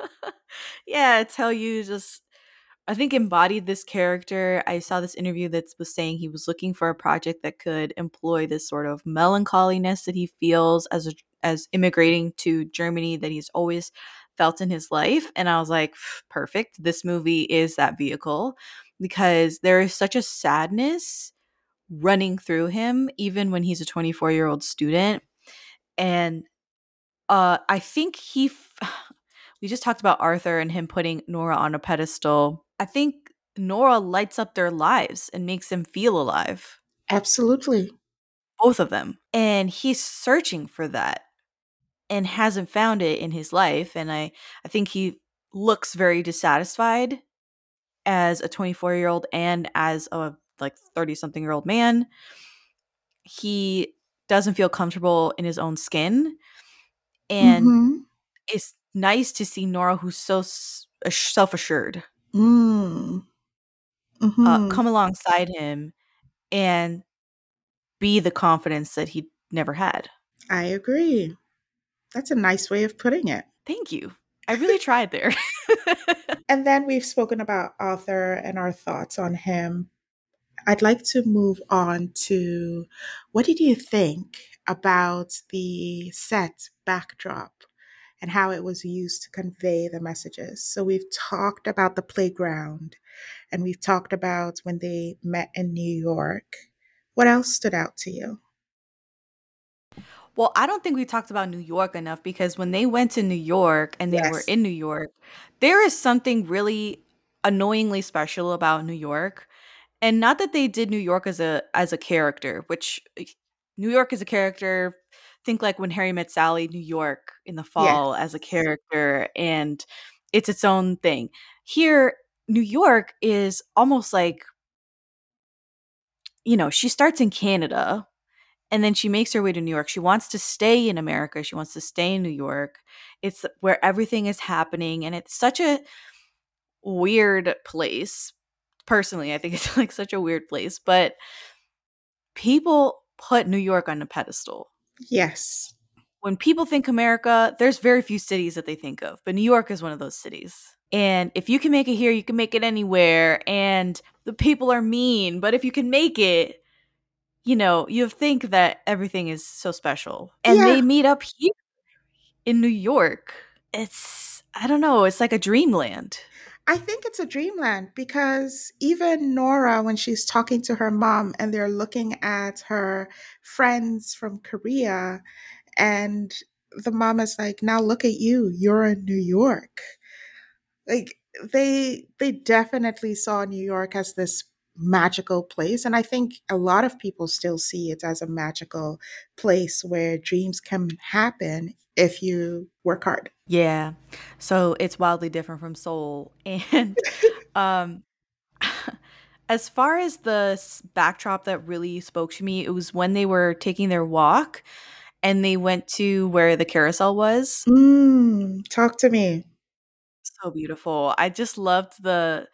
Speaker 2: yeah, tell you just I think embodied this character. I saw this interview that was saying he was looking for a project that could employ this sort of melancholiness that he feels as a, as immigrating to Germany that he's always felt in his life. And I was like, perfect. This movie is that vehicle because there is such a sadness running through him, even when he's a 24 year old student. And uh, I think he. F- we just talked about Arthur and him putting Nora on a pedestal. I think Nora lights up their lives and makes them feel alive.
Speaker 1: Absolutely.
Speaker 2: Both of them. And he's searching for that and hasn't found it in his life. And I, I think he looks very dissatisfied as a 24 year old and as a like 30 something year old man. He doesn't feel comfortable in his own skin. And mm-hmm. it's nice to see Nora, who's so self assured, mm. mm-hmm. uh, come alongside him and be the confidence that he never had.
Speaker 1: I agree. That's a nice way of putting it.
Speaker 2: Thank you. I really tried there.
Speaker 1: and then we've spoken about Arthur and our thoughts on him. I'd like to move on to what did you think about the set backdrop and how it was used to convey the messages. So we've talked about the playground and we've talked about when they met in New York. What else stood out to you?
Speaker 2: Well, I don't think we talked about New York enough because when they went to New York and they yes. were in New York, there is something really annoyingly special about New York. And not that they did New York as a as a character, which eh, New York is a character think like when Harry Met Sally, New York in the fall yes. as a character, and it's its own thing. Here, New York is almost like, you know, she starts in Canada and then she makes her way to New York. She wants to stay in America. She wants to stay in New York. It's where everything is happening. And it's such a weird place. Personally, I think it's like such a weird place. But people put New York on a pedestal.
Speaker 1: Yes.
Speaker 2: When people think America, there's very few cities that they think of, but New York is one of those cities. And if you can make it here, you can make it anywhere. And the people are mean, but if you can make it, you know, you think that everything is so special. And yeah. they meet up here in New York. It's, I don't know, it's like a dreamland.
Speaker 1: I think it's a dreamland because even Nora, when she's talking to her mom and they're looking at her friends from Korea, and the mom is like, "Now look at you, you're in New York." Like they they definitely saw New York as this magical place and i think a lot of people still see it as a magical place where dreams can happen if you work hard
Speaker 2: yeah. So it's wildly different from Seoul. And um as far as the backdrop that really spoke to me, it was when they were taking their walk and they went to where the carousel was.
Speaker 1: Mm, talk to me.
Speaker 2: So beautiful. I just loved the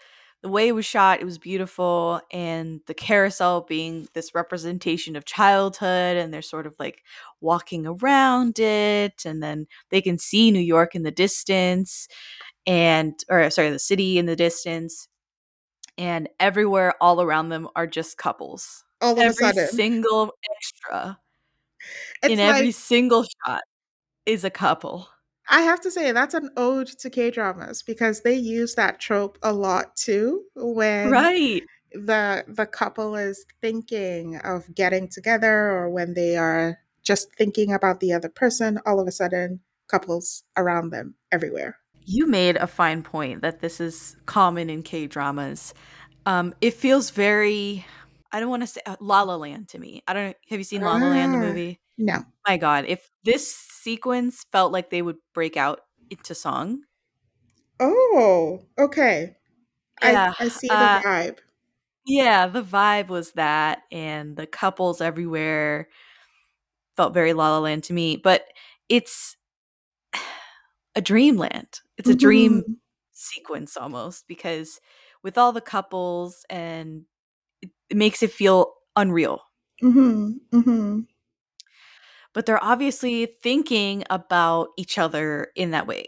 Speaker 2: the way it was shot, it was beautiful, and the carousel being this representation of childhood, and they're sort of like walking around it, and then they can see New York in the distance, and or sorry, the city in the distance, and everywhere all around them are just couples.
Speaker 1: All of
Speaker 2: every
Speaker 1: a sudden,
Speaker 2: single extra
Speaker 1: it's
Speaker 2: in
Speaker 1: like
Speaker 2: every single shot is a couple.
Speaker 1: I have to say that's an ode to K dramas because they use that trope a lot too when
Speaker 2: Right.
Speaker 1: the the couple is thinking of getting together or when they are just thinking about the other person, all of a sudden couples around them everywhere.
Speaker 2: You made a fine point that this is common in K dramas. Um, it feels very, I don't want to say uh, La La Land to me. I don't know. Have you seen La La Land, the
Speaker 1: Ah,
Speaker 2: movie?
Speaker 1: no.
Speaker 2: My God, if this sequence felt like they would break out into song,
Speaker 1: Oh, okay.
Speaker 2: Yeah,
Speaker 1: I see the
Speaker 2: uh,
Speaker 1: vibe.
Speaker 2: yeah, the vibe was that, and the couples everywhere felt very La La Land to me. But it's a dreamland. It's a dream
Speaker 1: Mhm.
Speaker 2: sequence almost because with all the couples and it, makes it feel unreal.
Speaker 1: Mhm. Mhm.
Speaker 2: But they're obviously thinking about each other in that way.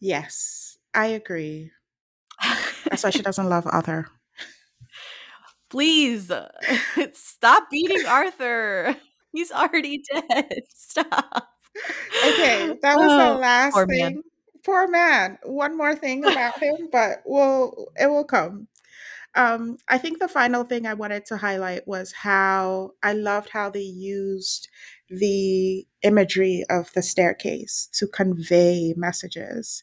Speaker 1: Yes, I agree. That's why she doesn't love Arthur.
Speaker 2: Please stop beating Arthur. He's already dead. Stop.
Speaker 1: Okay, that was the
Speaker 2: Oh,
Speaker 1: last
Speaker 2: poor man.
Speaker 1: thing. Poor man. One more thing about him, but we'll it will come. Um, I think the final thing I wanted to highlight was how I loved how they used the imagery of the staircase to convey messages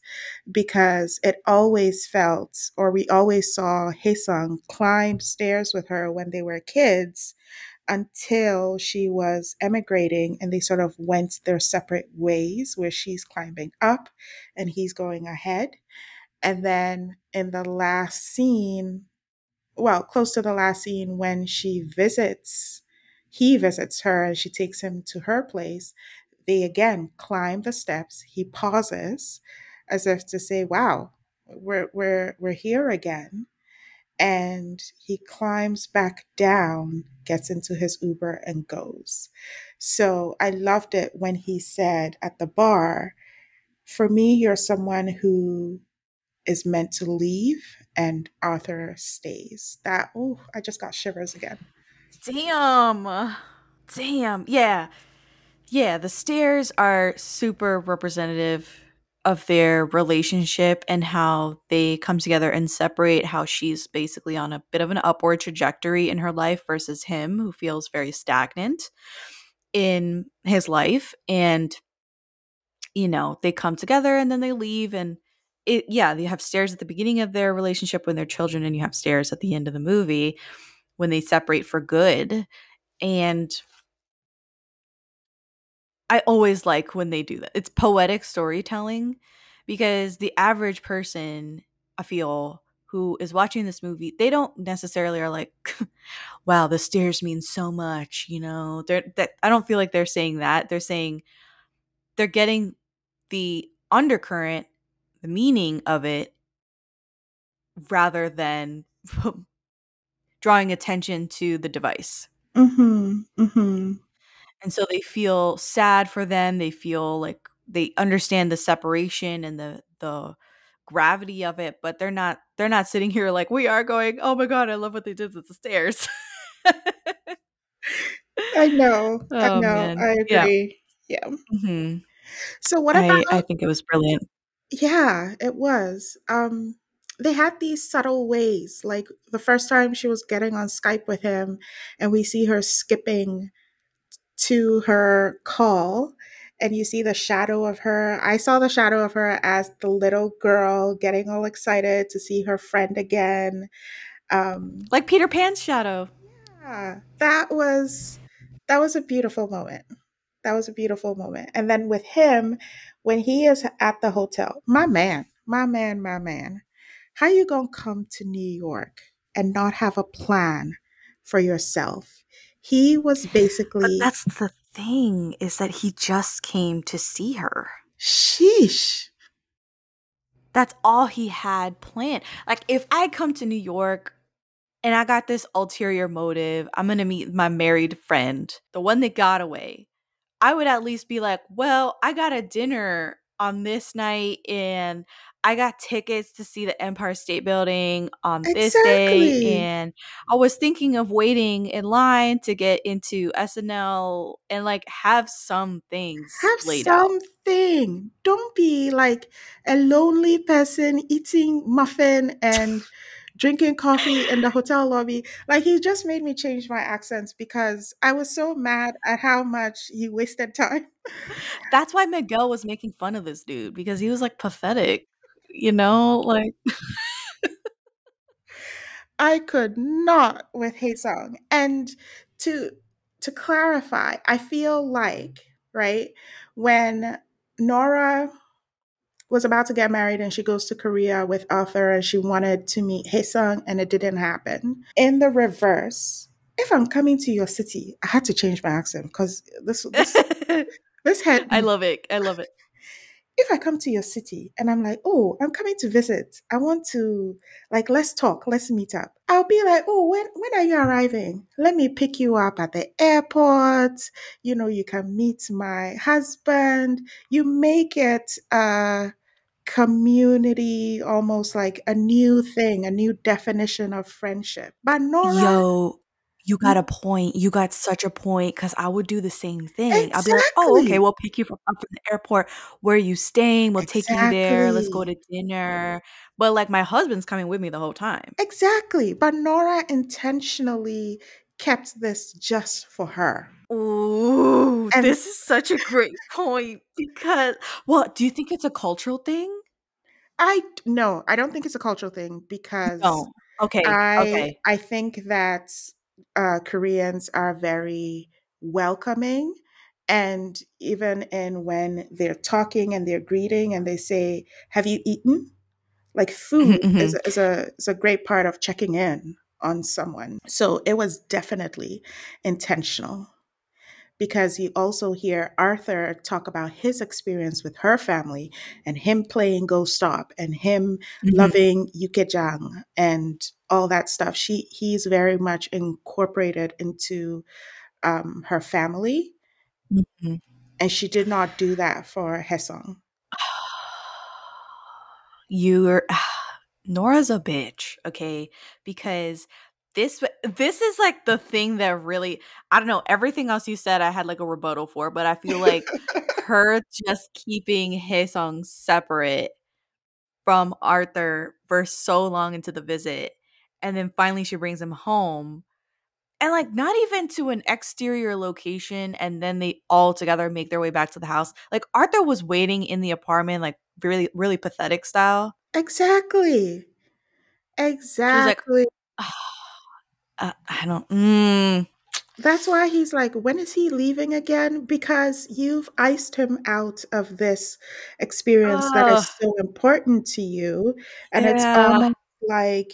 Speaker 1: because it always felt, or we always saw Haesung climb stairs with her when they were kids until she was emigrating and they sort of went their separate ways where she's climbing up and he's going ahead. And then in the last scene, well, close to the last scene when she visits, he visits her and she takes him to her place. They again climb the steps. He pauses as if to say, Wow, we're we're we're here again. And he climbs back down, gets into his Uber and goes. So I loved it when he said at the bar, For me, you're someone who is meant to leave and Arthur stays. That oh, I just got shivers again.
Speaker 2: Damn. Damn. Yeah. Yeah. The stairs are super representative of their relationship and how they come together and separate, how she's basically on a bit of an upward trajectory in her life versus him, who feels very stagnant in his life. And, you know, they come together and then they leave. And it, yeah, they have stairs at the beginning of their relationship when they're children, and you have stairs at the end of the movie when they separate for good. And I always like when they do that. It's poetic storytelling because the average person, I feel, who is watching this movie, they don't necessarily are like, wow, the stairs mean so much, you know. They're that I don't feel like they're saying that. They're saying they're getting the undercurrent, the meaning of it rather than drawing attention to the device.
Speaker 1: Mm-hmm. Mm-hmm.
Speaker 2: And so they feel sad for them. They feel like they understand the separation and the the gravity of it, but they're not they're not sitting here like we are going, "Oh my god, I love what they did with the stairs."
Speaker 1: I know. I
Speaker 2: oh
Speaker 1: know.
Speaker 2: man.
Speaker 1: I
Speaker 2: Yeah.
Speaker 1: agree. Yeah.
Speaker 2: hmm
Speaker 1: So what
Speaker 2: I
Speaker 1: about
Speaker 2: I think it was brilliant.
Speaker 1: Yeah, it was. Um they had these subtle ways. Like the first time she was getting on Skype with him and we see her skipping to her call and you see the shadow of her. I saw the shadow of her as the little girl getting all excited to see her friend again. Um,
Speaker 2: Like Peter Pan's shadow.
Speaker 1: yeah, that was that was a beautiful moment. That was a beautiful moment. And then with him, when he is at the hotel, my man, my man, my man, how you gonna come to New York and not have a plan for yourself? He was basically.
Speaker 2: But that's the thing is that he just came to see her.
Speaker 1: sheesh.
Speaker 2: That's all he had planned. Like if I come to New York and I got this ulterior motive, I'm going to meet my married friend, the one that got away. I would at least be like, "Well, I got a dinner on this night and I got tickets to see the Empire State Building on this day and I was thinking of waiting in line to get into SNL and like have some things
Speaker 1: Have
Speaker 2: laid out."
Speaker 1: something. Don't be like a lonely person eating muffin and drinking coffee in the hotel lobby. Like he just made me change my accents because I was so mad at how much he wasted time.
Speaker 2: That's why Miguel was making fun of this dude because he was like pathetic, you know? Like
Speaker 1: I could not with Haesung. And to to clarify, I feel like, right, when Nora was about to get married and she goes to Korea with Arthur and she wanted to meet Haesung and it didn't happen. In the reverse, if I'm coming to your city, I had to change my accent because this this this had
Speaker 2: I love it. I love it.
Speaker 1: if I come to your city and I'm like, oh, I'm coming to visit, I want to like let's talk, let's meet up. I'll be like, oh, when when are you arriving? Let me pick you up at the airport. You know, you can meet my husband. You make it a community, almost like a new thing, a new definition of friendship. But Nora,
Speaker 2: Yo, you got a point. You got such a point because I would do the same thing. I'll be like, oh, okay, we'll pick you from up from the airport. Where are you staying? We'll take you there. Let's go to dinner. But like my husband's coming with me the whole time.
Speaker 1: Exactly. But Nora intentionally kept this just for her.
Speaker 2: Ooh,
Speaker 1: And
Speaker 2: this is such a great point because well, do you think it's a cultural thing?
Speaker 1: I no, I don't think it's a cultural thing because
Speaker 2: No. Okay,
Speaker 1: I
Speaker 2: okay.
Speaker 1: I think that uh, Koreans are very welcoming, and even in when they're talking and they're greeting and they say, "Have you eaten?" Like
Speaker 2: Mhm,
Speaker 1: food is
Speaker 2: mhm.
Speaker 1: a, is a is a great part of checking in on someone. So it was definitely intentional. Because you also hear Arthur talk about his experience with her family and him playing Go Stop and him
Speaker 2: Mhm,
Speaker 1: loving yukgaejang and all that stuff. She he's very much incorporated into um, her family,
Speaker 2: mhm.
Speaker 1: and she did not do that for Haesung.
Speaker 2: You're Nora's a bitch, okay? Because this this is like the thing that really I don't know, everything else you said I had like a rebuttal for, but I feel like her just keeping Haesung separate from Arthur for so long into the visit and then finally she brings him home and like not even to an exterior location and then they all together make their way back to the house. Like Arthur was waiting in the apartment like really really pathetic style.
Speaker 1: exactly,
Speaker 2: She was like
Speaker 1: exactly.
Speaker 2: Uh, I don't. Mm,
Speaker 1: That's why he's like, when is he leaving again? Because you've iced him out of this experience that is so important to you. And it's almost like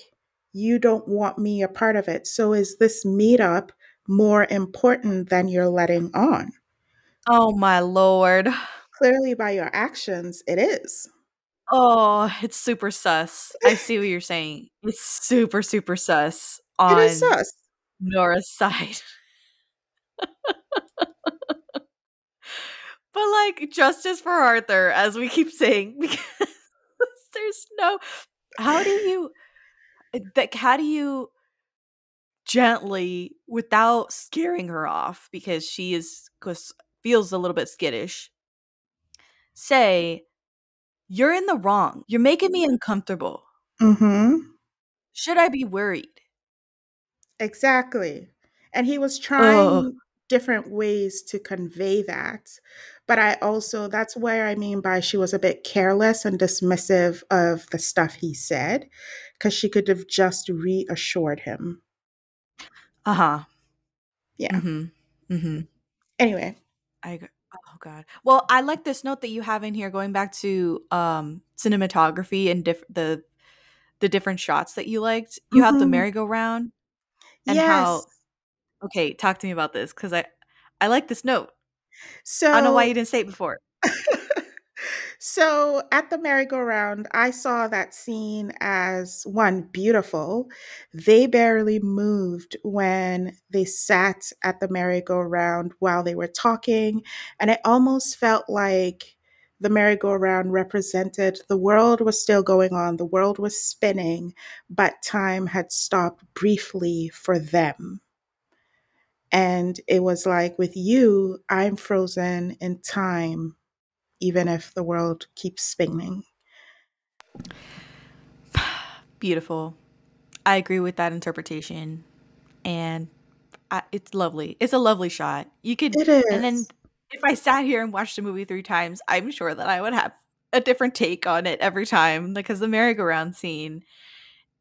Speaker 1: you don't want me a part of it. So is this meetup more important than you're letting on?
Speaker 2: Oh my lord.
Speaker 1: Clearly, by your actions, it is.
Speaker 2: Oh, it's super sus. I see what you're saying. It's super super sus
Speaker 1: It is
Speaker 2: on
Speaker 1: sus.
Speaker 2: Nora's side. But like justice for Arthur, as we keep saying, because there's no. How do you? That how do you gently without scaring her off because she is because feels a little bit skittish say You're in the wrong. You're making me uncomfortable.
Speaker 1: Mm-hmm.
Speaker 2: Should I be worried?
Speaker 1: Exactly. And he was trying different ways to convey that. But I also, that's where I mean by she was a bit careless and dismissive of the stuff he said, because she could have just reassured him.
Speaker 2: Uh-huh.
Speaker 1: Yeah.
Speaker 2: Mm-hmm. Mm-hmm.
Speaker 1: Anyway.
Speaker 2: I agree. Oh god. Well, I like this note that you have in here going back to um cinematography and diff- the the different shots that you liked. You have the
Speaker 1: hmm
Speaker 2: merry-go-round and
Speaker 1: Yes.
Speaker 2: how okay, talk to me about this cuz I I like this note. So I don't know why you didn't say it before.
Speaker 1: So at the merry-go-round, I saw that scene as one beautiful. They barely moved when they sat at the merry-go-round while they were talking, and it almost felt like the merry-go-round represented the world was still going on, the world was spinning, but time had stopped briefly for them. And it was like, with you, I'm frozen in time even if the world keeps spinning.
Speaker 2: Beautiful. I agree with that interpretation. And I, it's lovely. It's a lovely shot. You could,
Speaker 1: It is.
Speaker 2: and then if I sat here and watched the movie three times, I'm sure that I would have a different take on it every time because the merry-go-round scene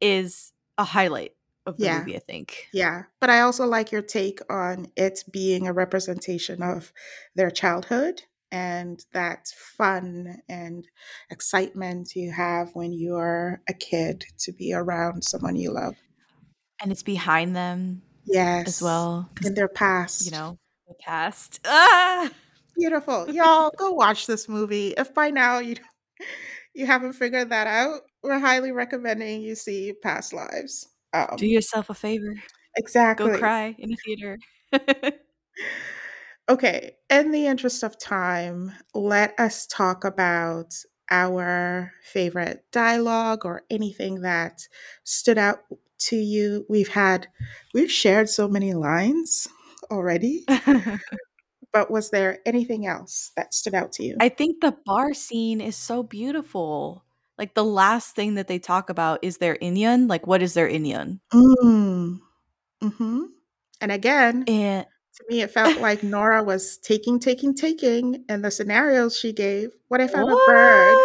Speaker 2: is a highlight of the
Speaker 1: Yeah.
Speaker 2: movie, I think.
Speaker 1: Yeah. But I also like your take on it being a representation of their childhood and that fun and excitement you have when you're a kid to be around someone you love.
Speaker 2: And it's behind them
Speaker 1: Yes.
Speaker 2: as well.
Speaker 1: In their past.
Speaker 2: you know, the past. Ah!
Speaker 1: Beautiful. Y'all go watch this movie. If by now you you haven't figured that out, we're highly recommending you see Past Lives. Um,
Speaker 2: Do yourself a favor.
Speaker 1: exactly.
Speaker 2: Go cry in a theater.
Speaker 1: Okay, in the interest of time, let us talk about our favorite dialogue or anything that stood out to you. We've had, we've shared so many lines already, but was there anything else that stood out to you?
Speaker 2: I think the bar scene is so beautiful. Like the last thing that they talk about is their In-Yun. Like, what is their In-Yun?
Speaker 1: Mm. hmm And again,
Speaker 2: And
Speaker 1: to me, it felt like Nora was taking, taking, taking and the scenarios she gave. What if I'm a bird?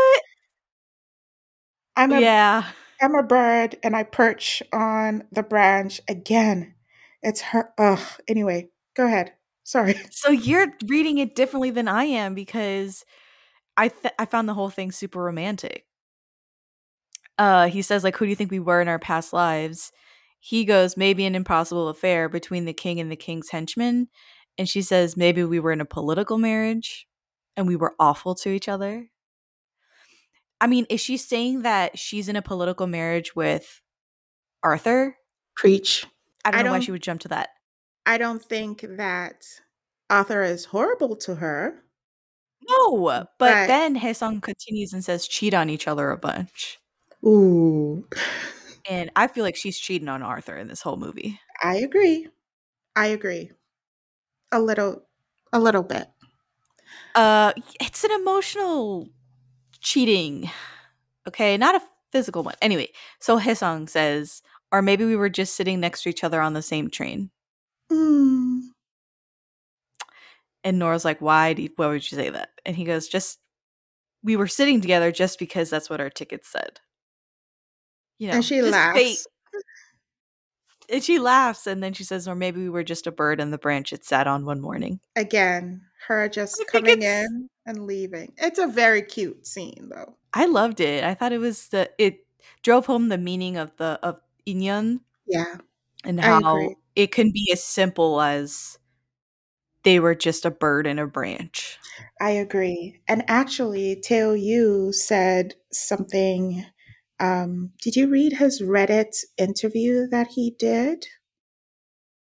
Speaker 1: I'm a
Speaker 2: Yeah.
Speaker 1: I'm a bird and I perch on the branch again. It's her. Ugh. Anyway, go ahead. Sorry.
Speaker 2: So you're reading it differently than I am because I th- I found the whole thing super romantic. Uh, he says like, "Who do you think we were in our past lives?" He goes, "Maybe an impossible affair between the king and the king's henchmen," and she says, "Maybe we were in a political marriage, and we were awful to each other." I mean, is she saying that she's in a political marriage with Arthur?
Speaker 1: Preach.
Speaker 2: I don't
Speaker 1: I
Speaker 2: know why
Speaker 1: don't-
Speaker 2: she would jump to that.
Speaker 1: I don't think that Arthur is horrible to her.
Speaker 2: No, but
Speaker 1: But-
Speaker 2: then Haesung continues and says cheat on each other a bunch.
Speaker 1: Ooh.
Speaker 2: And I feel like she's cheating on Arthur in this whole movie.
Speaker 1: I agree. I agree. A little, a little bit.
Speaker 2: Uh it's an emotional cheating. Okay, not a physical one. Anyway, so Haesung says, or maybe we were just sitting next to each other on the same train.
Speaker 1: Mm.
Speaker 2: And Nora's like, why do you, why would you say that? And he goes, just we were sitting together just because that's what our tickets said. You know,
Speaker 1: and she laughs.
Speaker 2: fate. And she laughs, and then she says, or maybe we were just a bird in the branch it sat on one morning.
Speaker 1: Again, her just
Speaker 2: I
Speaker 1: coming in and leaving. It's a very cute scene, though.
Speaker 2: I loved it. I thought it was the it drove home the meaning of the of In-Yun
Speaker 1: Yeah.
Speaker 2: and how. It can be as simple as they were just a bird in a branch.
Speaker 1: I agree. And actually, Teo Yoo said something. Um, did you read his Reddit interview that he did?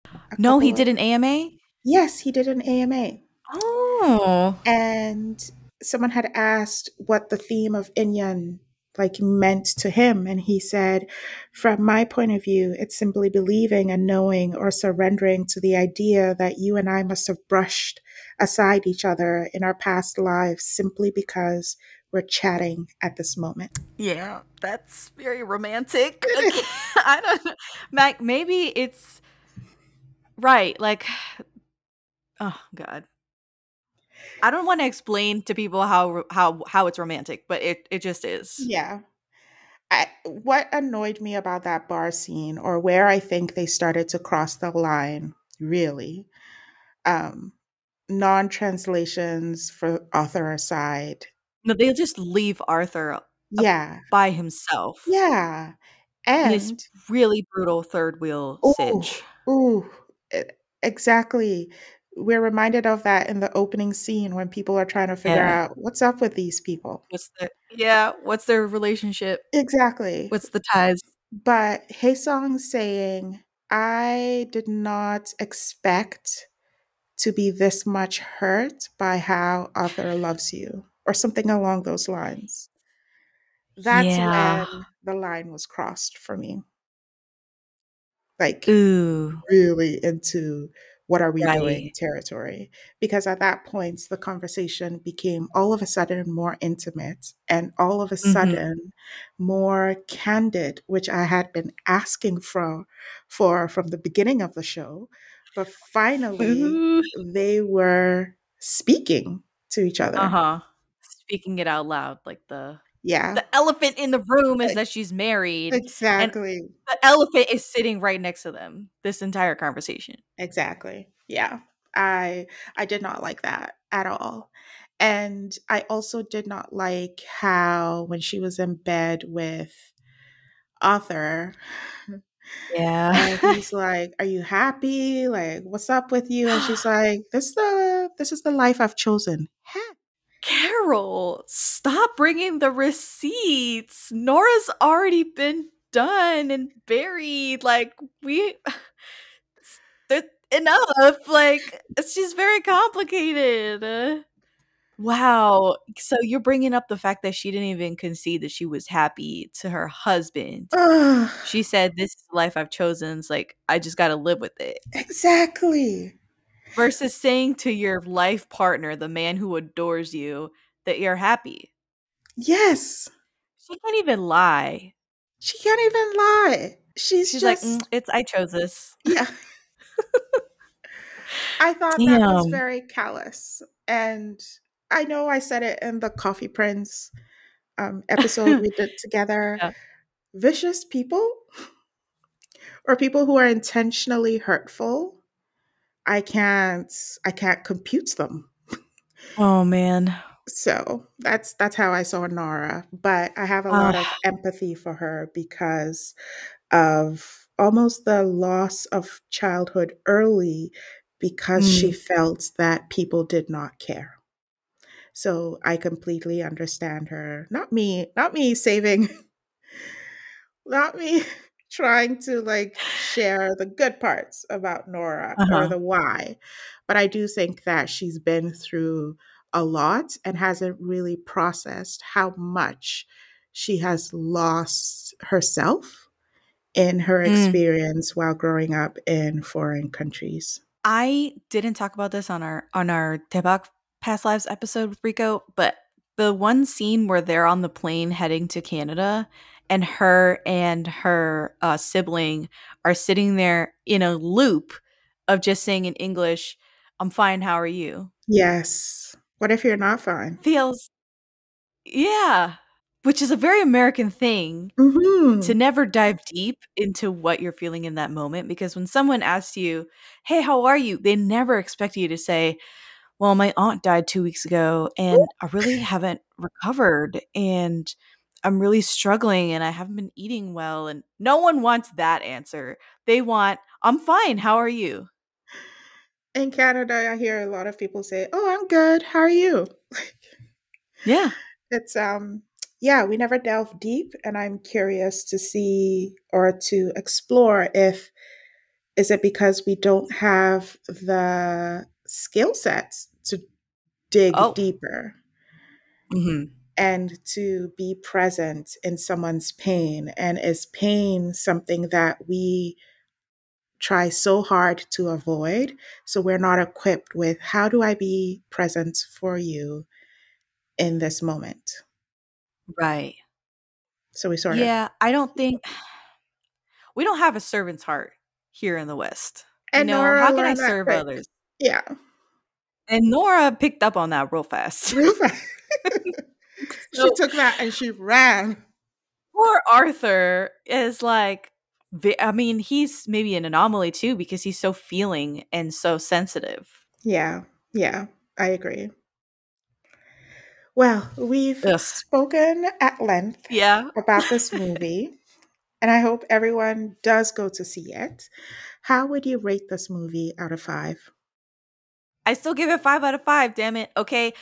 Speaker 1: A
Speaker 2: No, he
Speaker 1: couple
Speaker 2: did an AMA.
Speaker 1: Yes, he did an AMA.
Speaker 2: Oh,
Speaker 1: And someone had asked what the theme of In-Yun like meant to him and he said from my point of view it's simply believing and knowing or surrendering to the idea that you and I must have brushed aside each other in our past lives simply because we're chatting at this moment
Speaker 2: yeah, that's very romantic. I don't know. Like maybe it's right. Like, oh god, I don't want to explain to people how how how it's romantic, but it it just is.
Speaker 1: yeah I, what annoyed me about that bar scene or where i think they started to cross the line really um non-translations for Arthur aside
Speaker 2: No, they'll just leave Arthur
Speaker 1: yeah
Speaker 2: by himself.
Speaker 1: yeah
Speaker 2: And
Speaker 1: and
Speaker 2: really brutal third wheel
Speaker 1: Ooh.
Speaker 2: sitch.
Speaker 1: ooh exactly we're reminded of that in the opening scene when people are trying to figure
Speaker 2: Yeah.
Speaker 1: out what's up with these people.
Speaker 2: What's the yeah? What's their relationship?
Speaker 1: Exactly.
Speaker 2: What's the ties?
Speaker 1: But Haesung saying, I did not expect to be this much hurt by how Arthur loves you, or something along those lines. That's
Speaker 2: Yeah.
Speaker 1: when the line was crossed for me. Like,
Speaker 2: Ooh.
Speaker 1: really into what are we doing territory. Because at that point, the conversation became all of a sudden more intimate and all of a
Speaker 2: Mhm.
Speaker 1: sudden more candid, which I had been asking for, for from the beginning of the show. But finally,
Speaker 2: Ooh.
Speaker 1: they were speaking to each other.
Speaker 2: Uh huh. Speaking it out loud, like the
Speaker 1: Yeah,
Speaker 2: the elephant in the room is that she's married,
Speaker 1: exactly.
Speaker 2: the elephant is sitting right next to them. This entire conversation.
Speaker 1: Exactly. Yeah. I I did not like that at all. And I also did not like how when she was in bed with Arthur
Speaker 2: Yeah.
Speaker 1: he's like, "Are you happy? Like, what's up with you?" And she's like, "This the this is the life I've chosen." Huh.
Speaker 2: Carol, stop bringing the receipts. Nora's already been done and buried. Like we, enough. Like she's very complicated. Wow. So you're bringing up the fact that she didn't even concede that she was happy to her husband.
Speaker 1: Ugh,
Speaker 2: She said, "This is the life I've chosen." It's like I just got to live with it.
Speaker 1: exactly.
Speaker 2: Versus saying to your life partner, the man who adores you, that you're happy.
Speaker 1: Yes.
Speaker 2: She can't even lie.
Speaker 1: She can't even lie. She's,
Speaker 2: She's
Speaker 1: just
Speaker 2: like, "Mm, "It's I chose this."
Speaker 1: Yeah. I thought that was very callous. And I know I said it in the Coffee Prince um, episode we did together.
Speaker 2: Yeah.
Speaker 1: Vicious people or people who are intentionally hurtful, I can't I can't compute them.
Speaker 2: Oh man.
Speaker 1: So that's that's how I saw Nora. But I have a lot of
Speaker 2: Ah.
Speaker 1: empathy for her because of almost the loss of childhood early because she
Speaker 2: Mm.
Speaker 1: felt that people did not care. So I completely understand her. Not me, not me saving, not me trying to like share the good parts about Nora or
Speaker 2: Uh-huh.
Speaker 1: the why. But I do think that she's been through a lot and hasn't really processed how much she has lost herself in her
Speaker 2: Mm.
Speaker 1: experience while growing up in foreign countries.
Speaker 2: I didn't talk about this on our on our Daebak Past Lives episode with Rico, but the one scene where they're on the plane heading to Canada and her and her uh, sibling are sitting there in a loop of just saying in English, I'm fine, how are you?
Speaker 1: Yes. What if you're not fine?
Speaker 2: Feels, yeah, which is a very American thing
Speaker 1: hmm
Speaker 2: to never dive deep into what you're feeling in that moment because when someone asks you, "Hey, how are you?" they never expect you to say, "Well, my aunt died 2 weeks ago and I really haven't recovered and I'm really struggling and I haven't been eating well." And no one wants that answer. They want, "I'm fine. How are you?"
Speaker 1: In Canada, I hear a lot of people say, "Oh, I'm good. How are you?"
Speaker 2: Yeah.
Speaker 1: It's um yeah, we never delve deep and I'm curious to see or to explore if is it because we don't have the skill sets to dig
Speaker 2: Oh.
Speaker 1: deeper
Speaker 2: Mhm.
Speaker 1: And to be present in someone's pain and is pain something that we try so hard to avoid so we're not equipped with how do I be present for you in this moment
Speaker 2: Right.
Speaker 1: so we sort of
Speaker 2: Yeah, I don't think we don't have a servant's heart here in the West. You know,
Speaker 1: Nora
Speaker 2: how can I serve
Speaker 1: quick.
Speaker 2: others?
Speaker 1: yeah
Speaker 2: And Nora picked up on that real fast.
Speaker 1: real fast. She took that and she ran
Speaker 2: Poor Arthur is like, I mean, he's maybe an anomaly too because he's so feeling and so sensitive.
Speaker 1: yeah yeah I agree well we've
Speaker 2: Ugh.
Speaker 1: spoken at length
Speaker 2: Yeah.
Speaker 1: about this movie, and I hope everyone does go to see it. How would you rate this movie out of five?
Speaker 2: I still give it five out of five. Damn it. Okay,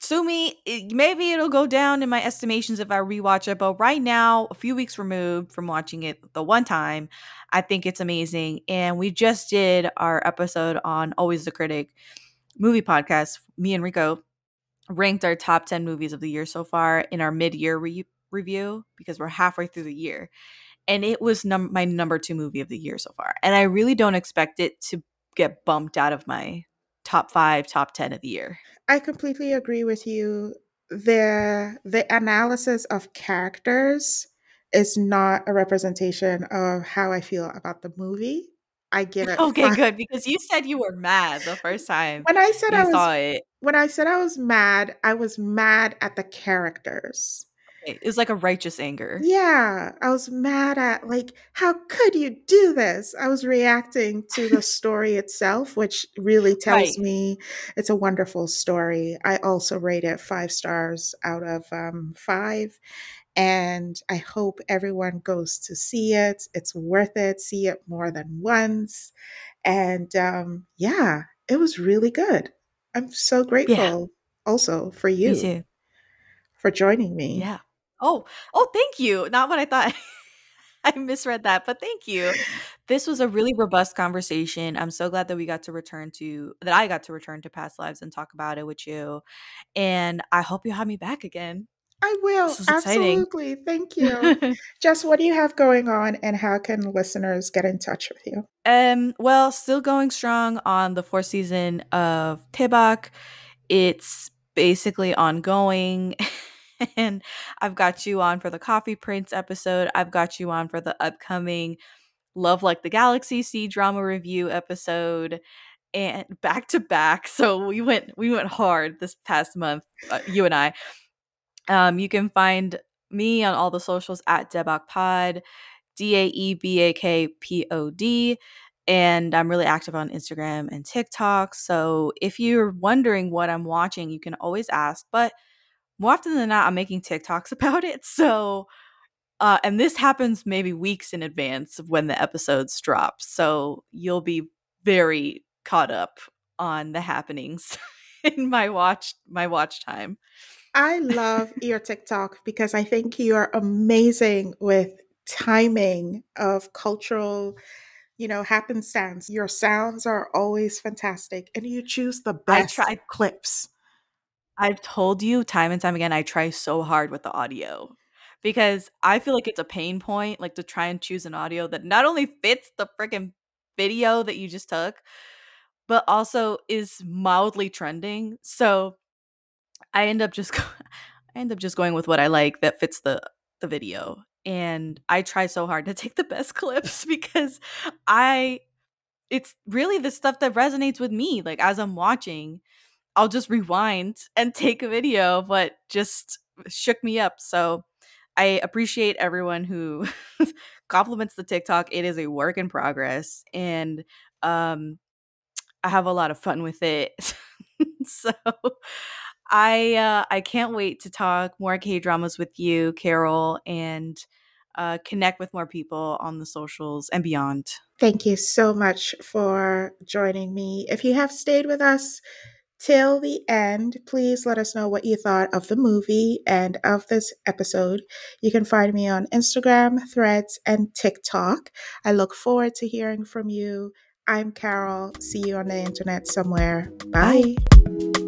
Speaker 2: sue me. Maybe it'll go down in my estimations if I rewatch it. But right now, a few weeks removed from watching it the one time, I think it's amazing. And we just did our episode on Always the Critic movie podcast. Me and Rico ranked our top 10 movies of the year so far in our mid-year re- review because we're halfway through the year and it was num- my number two movie of the year so far and i really don't expect it to get bumped out of my top five, top 10 of the year.
Speaker 1: I completely agree with you. The the analysis of characters is not a representation of how I feel about the movie. I give it
Speaker 2: okay, five. good because you said you were mad the first time
Speaker 1: when I said I was it. when I said I was mad. I was mad at the characters.
Speaker 2: It was like a righteous anger.
Speaker 1: Yeah. I was mad at, like, how could you do this? I was reacting to the story itself, which really tells right. me it's a wonderful story. I also rate it five stars out of um, five. And I hope everyone goes to see it. It's worth it. See it more than once. And um, yeah, it was really good. I'm so grateful yeah. also for you for joining me.
Speaker 2: Yeah. Oh, oh, thank you. Not what I thought. I misread that, but thank you. This was a really robust conversation. I'm so glad that we got to return to that I got to return to past lives and talk about it with you. And I hope you have me back again.
Speaker 1: I will. Absolutely. Thank you. Jess, what do you have going on and how can listeners get in touch with you?
Speaker 2: Um, well, still going strong on the fourth season of Daebak. It's basically ongoing. and I've got you on for the Coffee Prince episode. I've got you on for the upcoming Love Like the Galaxy C drama review episode and back to back. So we went we went hard this past month, uh, you and I. Um, you can find me on all the socials at Daebak Pod, D A E B A K P O D. And I'm really active on Instagram and TikTok. So if you're wondering what I'm watching, you can always ask. But more often than not, I'm making TikToks about it. So, uh, and this happens maybe weeks in advance of when the episodes drop. So you'll be very caught up on the happenings in my watch my watch time.
Speaker 1: I love your TikTok because I think you are amazing with timing of cultural you know happenstance your sounds are always fantastic and you choose the best I clips
Speaker 2: I've told you time and time again, I try so hard with the audio because I feel like it's a pain point, like to try and choose an audio that not only fits the freaking video that you just took, but also is mildly trending. So I end up just I end up just going with what I like that fits the the video. And I try so hard to take the best clips because I it's really the stuff that resonates with me like as I'm watching I'll just rewind and take a video, but just shook me up. So I appreciate everyone who compliments the TikTok. It is a work in progress and um I have a lot of fun with it. so I uh I can't wait to talk more K-dramas with you, Carol, and uh, connect with more people on the socials and beyond.
Speaker 1: Thank you so much for joining me. If you have stayed with us till the end. Please let us know what you thought of the movie and of this episode. You can find me on Instagram, Threads, and TikTok. I look forward to hearing from you. I'm Carol. See you on the internet somewhere. Bye. Bye.